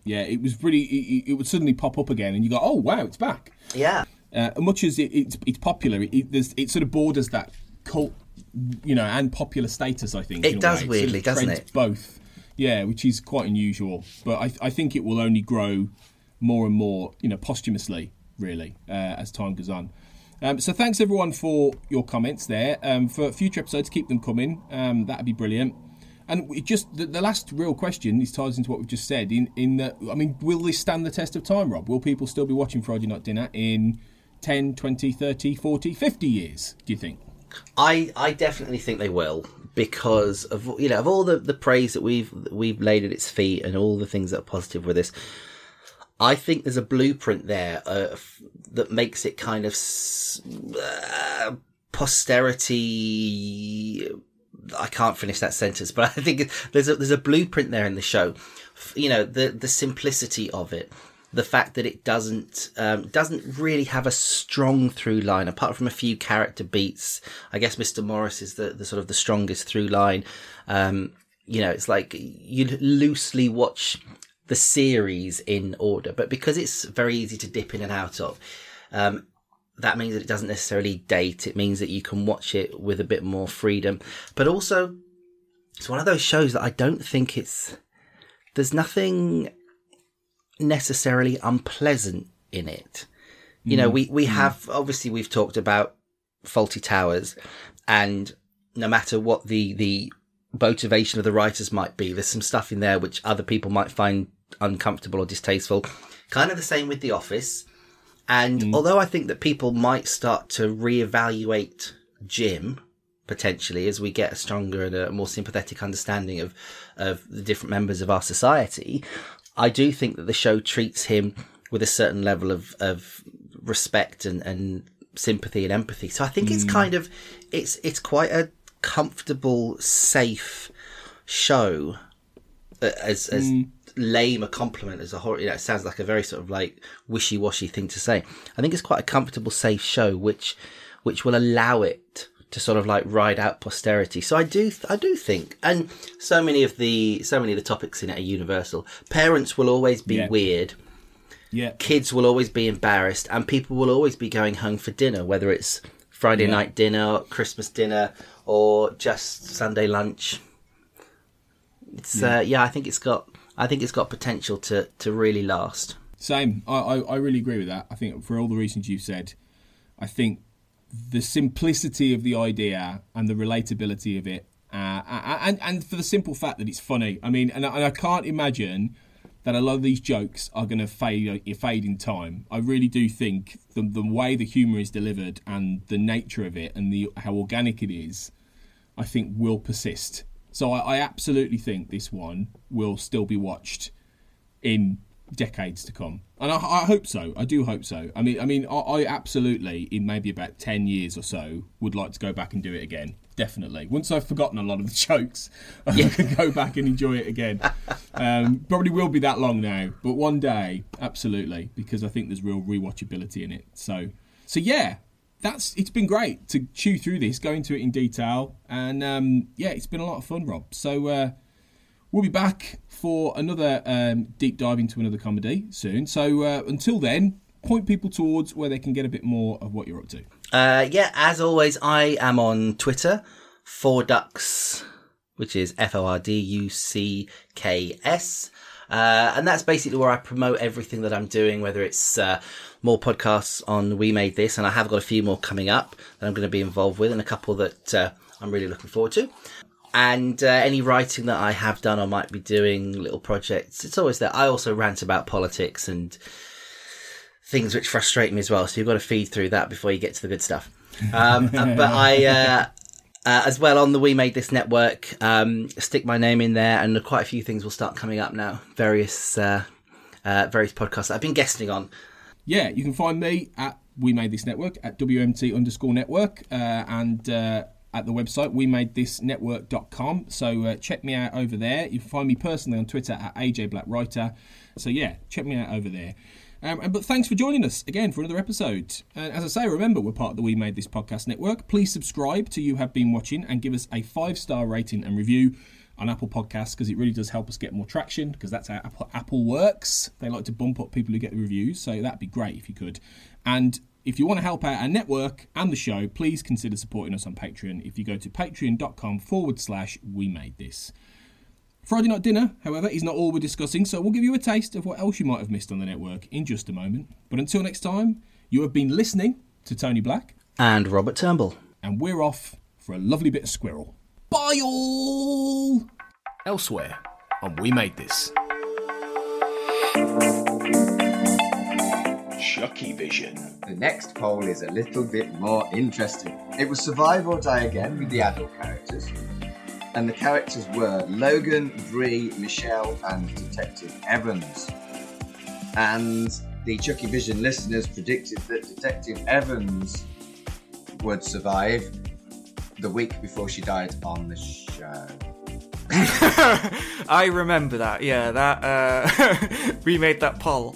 Yeah. It was really, it, it would suddenly pop up again and you go, oh, wow, it's back. Yeah. Uh, much as it, it's, it's popular, it, it, it sort of borders that cult, you know, and popular status. I think it does weirdly, it doesn't it? Both, yeah, which is quite unusual. But I, I think it will only grow more and more, you know, posthumously, really, uh, as time goes on. Um, so thanks everyone for your comments there. Um, for future episodes, keep them coming. Um, that'd be brilliant. And just the, the, last real question this ties into what we've just said. In in the, I mean, will this stand the test of time, Rob? Will people still be watching Friday Night Dinner in 10, 20, 30, 40, 50 years, do you think? I, I definitely think they will because of you know of all the, the praise that we've we've laid at its feet and all the things that are positive with this. I think there's a blueprint there uh, that makes it kind of uh, posterity. I can't finish that sentence, but I think there's a, there's a blueprint there in the show. You know the the simplicity of it, the fact that it doesn't um, doesn't really have a strong through line apart from a few character beats. I guess Mr. Morris is the, the sort of the strongest through line. Um, you know, it's like you loosely watch the series in order, but because it's very easy to dip in and out of, um, that means that it doesn't necessarily date. It means that you can watch it with a bit more freedom, but also it's one of those shows that I don't think it's there's nothing necessarily unpleasant in it. You know, mm. we, we mm. have, obviously we've talked about Fawlty Towers and no matter what the, the motivation of the writers might be, there's some stuff in there which other people might find uncomfortable or distasteful. Kind of the same with The Office. And mm. although I think that people might start to reevaluate Jim potentially as we get a stronger and a more sympathetic understanding of, of the different members of our society, I do think that the show treats him with a certain level of, of respect and, and sympathy and empathy. So I think mm. it's kind of it's it's quite a comfortable, safe show uh, as as mm. Lame a compliment as a horror. You know, it sounds like a very sort of like wishy washy thing to say. I think it's quite a comfortable, safe show, which which will allow it to sort of like ride out posterity. So I do, I do think, and so many of the so many of the topics in it are universal. Parents will always be Yeah. weird. Yeah. Kids will always be embarrassed, and people will always be going home for dinner, whether it's Friday Yeah. night dinner, Christmas dinner, or just Sunday lunch. It's uh, yeah, I think it's got, I think it's got potential to to really last. Same. I, I, I really agree with that. I think for all the reasons you've said, I think the simplicity of the idea and the relatability of it, uh, and and for the simple fact that it's funny. I mean, and I, and I can't imagine that a lot of these jokes are going to fade fade in time. I really do think the the way the humour is delivered and the nature of it and the how organic it is, I think will persist. So I, I absolutely think this one will still be watched in decades to come, and I, I hope so. I do hope so. I mean, I mean, I, I absolutely in maybe about ten years or so would like to go back and do it again. Definitely. Once I've forgotten a lot of the jokes, I can go back and enjoy it again. Um, probably will be that long now, but one day, absolutely, because I think there's real rewatchability in it. So, so yeah, that's it's been great to chew through this, go into it in detail, and um, yeah, it's been a lot of fun, Rob. So. Uh, We'll be back for another um, deep dive into another comedy soon. So uh, until then, point people towards where they can get a bit more of what you're up to. Uh, yeah, as always, I am on Twitter, Four Ducks, which is F O R D U C K S. Uh, and that's basically where I promote everything that I'm doing, whether it's uh, more podcasts on We Made This, and I have got a few more coming up that I'm going to be involved with, and a couple that uh, I'm really looking forward to. And uh, any writing that I have done or might be doing, little projects, it's always there. I also rant about politics and things which frustrate me as well. So you've got to feed through that before you get to the good stuff. Um, uh, but I, uh, uh, as well on the We Made This network, um, stick my name in there, and quite a few things will start coming up now. Various, uh, uh, various podcasts I've been guesting on. Yeah, you can find me at We Made This Network at WMT underscore network uh, and uh, at the website we made this network.com. So uh, check me out over there. You can find me personally on Twitter at AJ Black Writer. So yeah, check me out over there. Um, but thanks for joining us again for another episode. And as I say, remember we're part of the We Made This podcast network. Please subscribe to You Have Been Watching and give us a five star rating and review on Apple Podcasts because it really does help us get more traction because that's how Apple, Apple works. They like to bump up people who get the reviews, so that'd be great if you could. And if you want to help out our network and the show, please consider supporting us on Patreon if you go to patreon.com forward slash we made this. Friday night dinner, however, is not all we're discussing, so we'll give you a taste of what else you might have missed on the network in just a moment. But until next time, you have been listening to Tony Black, And Robert Turnbull. and we're off for a lovely bit of squirrel. Bye all! Elsewhere on We Made This. Chucky Vision. The next poll is a little bit more interesting. It was Survive or Die Again with the adult characters. And the characters were Logan, Bree, Michelle, and Detective Evans. And the Chucky Vision listeners predicted that Detective Evans would survive the week before she died on the show. I remember that. Yeah, that uh, we made that poll.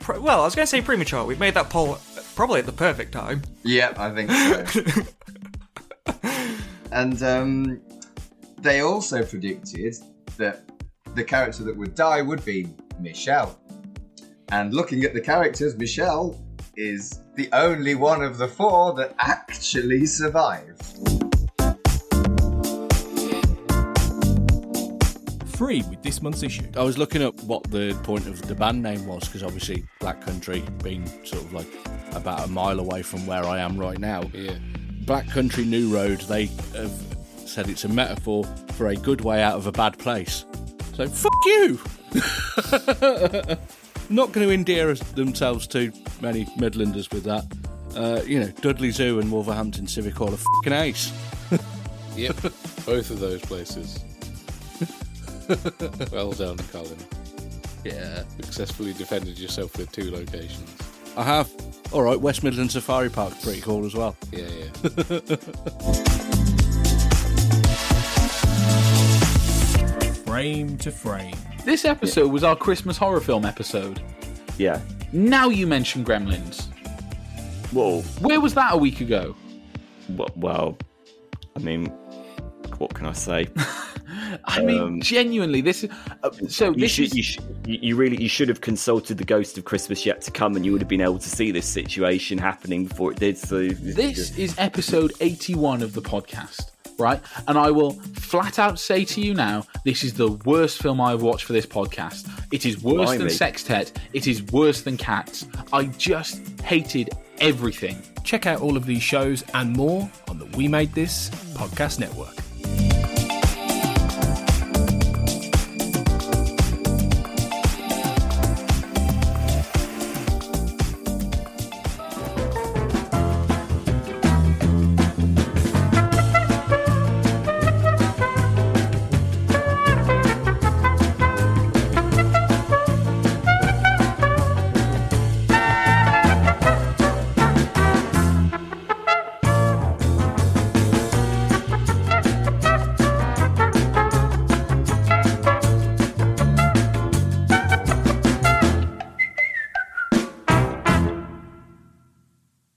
Pre- well, I was going to say premature. We made that poll probably at the perfect time. Yep, I think so. and um, they also predicted that the character that would die would be Michelle. And looking at the characters, Michelle is the only one of the four that actually survived. Free with this month's issue. I was looking up what the point of the band name was because obviously Black Country being sort of like about a mile away from where I am right now. Yeah. Black Country New Road, they have said it's a metaphor for a good way out of a bad place. So fuck you. Not going to endear themselves to many Midlanders with that. Uh, you know, Dudley Zoo and Wolverhampton Civic Hall are fucking ace. Yep. Both of those places. well done, Colin. Yeah. Successfully defended yourself with two locations. I have. All right, West Midland Safari Park's pretty cool as well. Yeah, yeah. Frame to frame. This episode was our Christmas horror film episode. Yeah. Now you mention Gremlins. Whoa. Where was that a week ago? Well, well I mean, what can I say? I mean, Um, genuinely, this is. Uh, so You this should, is. you, should, you really, you should have consulted the Ghost of Christmas Yet to Come, and you would have been able to see this situation happening before it did. So This is episode 81 of the podcast, right? And I will flat out say to you now, this is the worst film I've watched for this podcast. It is worse than Blimey. Sextette. It is worse than Cats. I just hated everything. Check out all of these shows and more on the We Made This podcast network.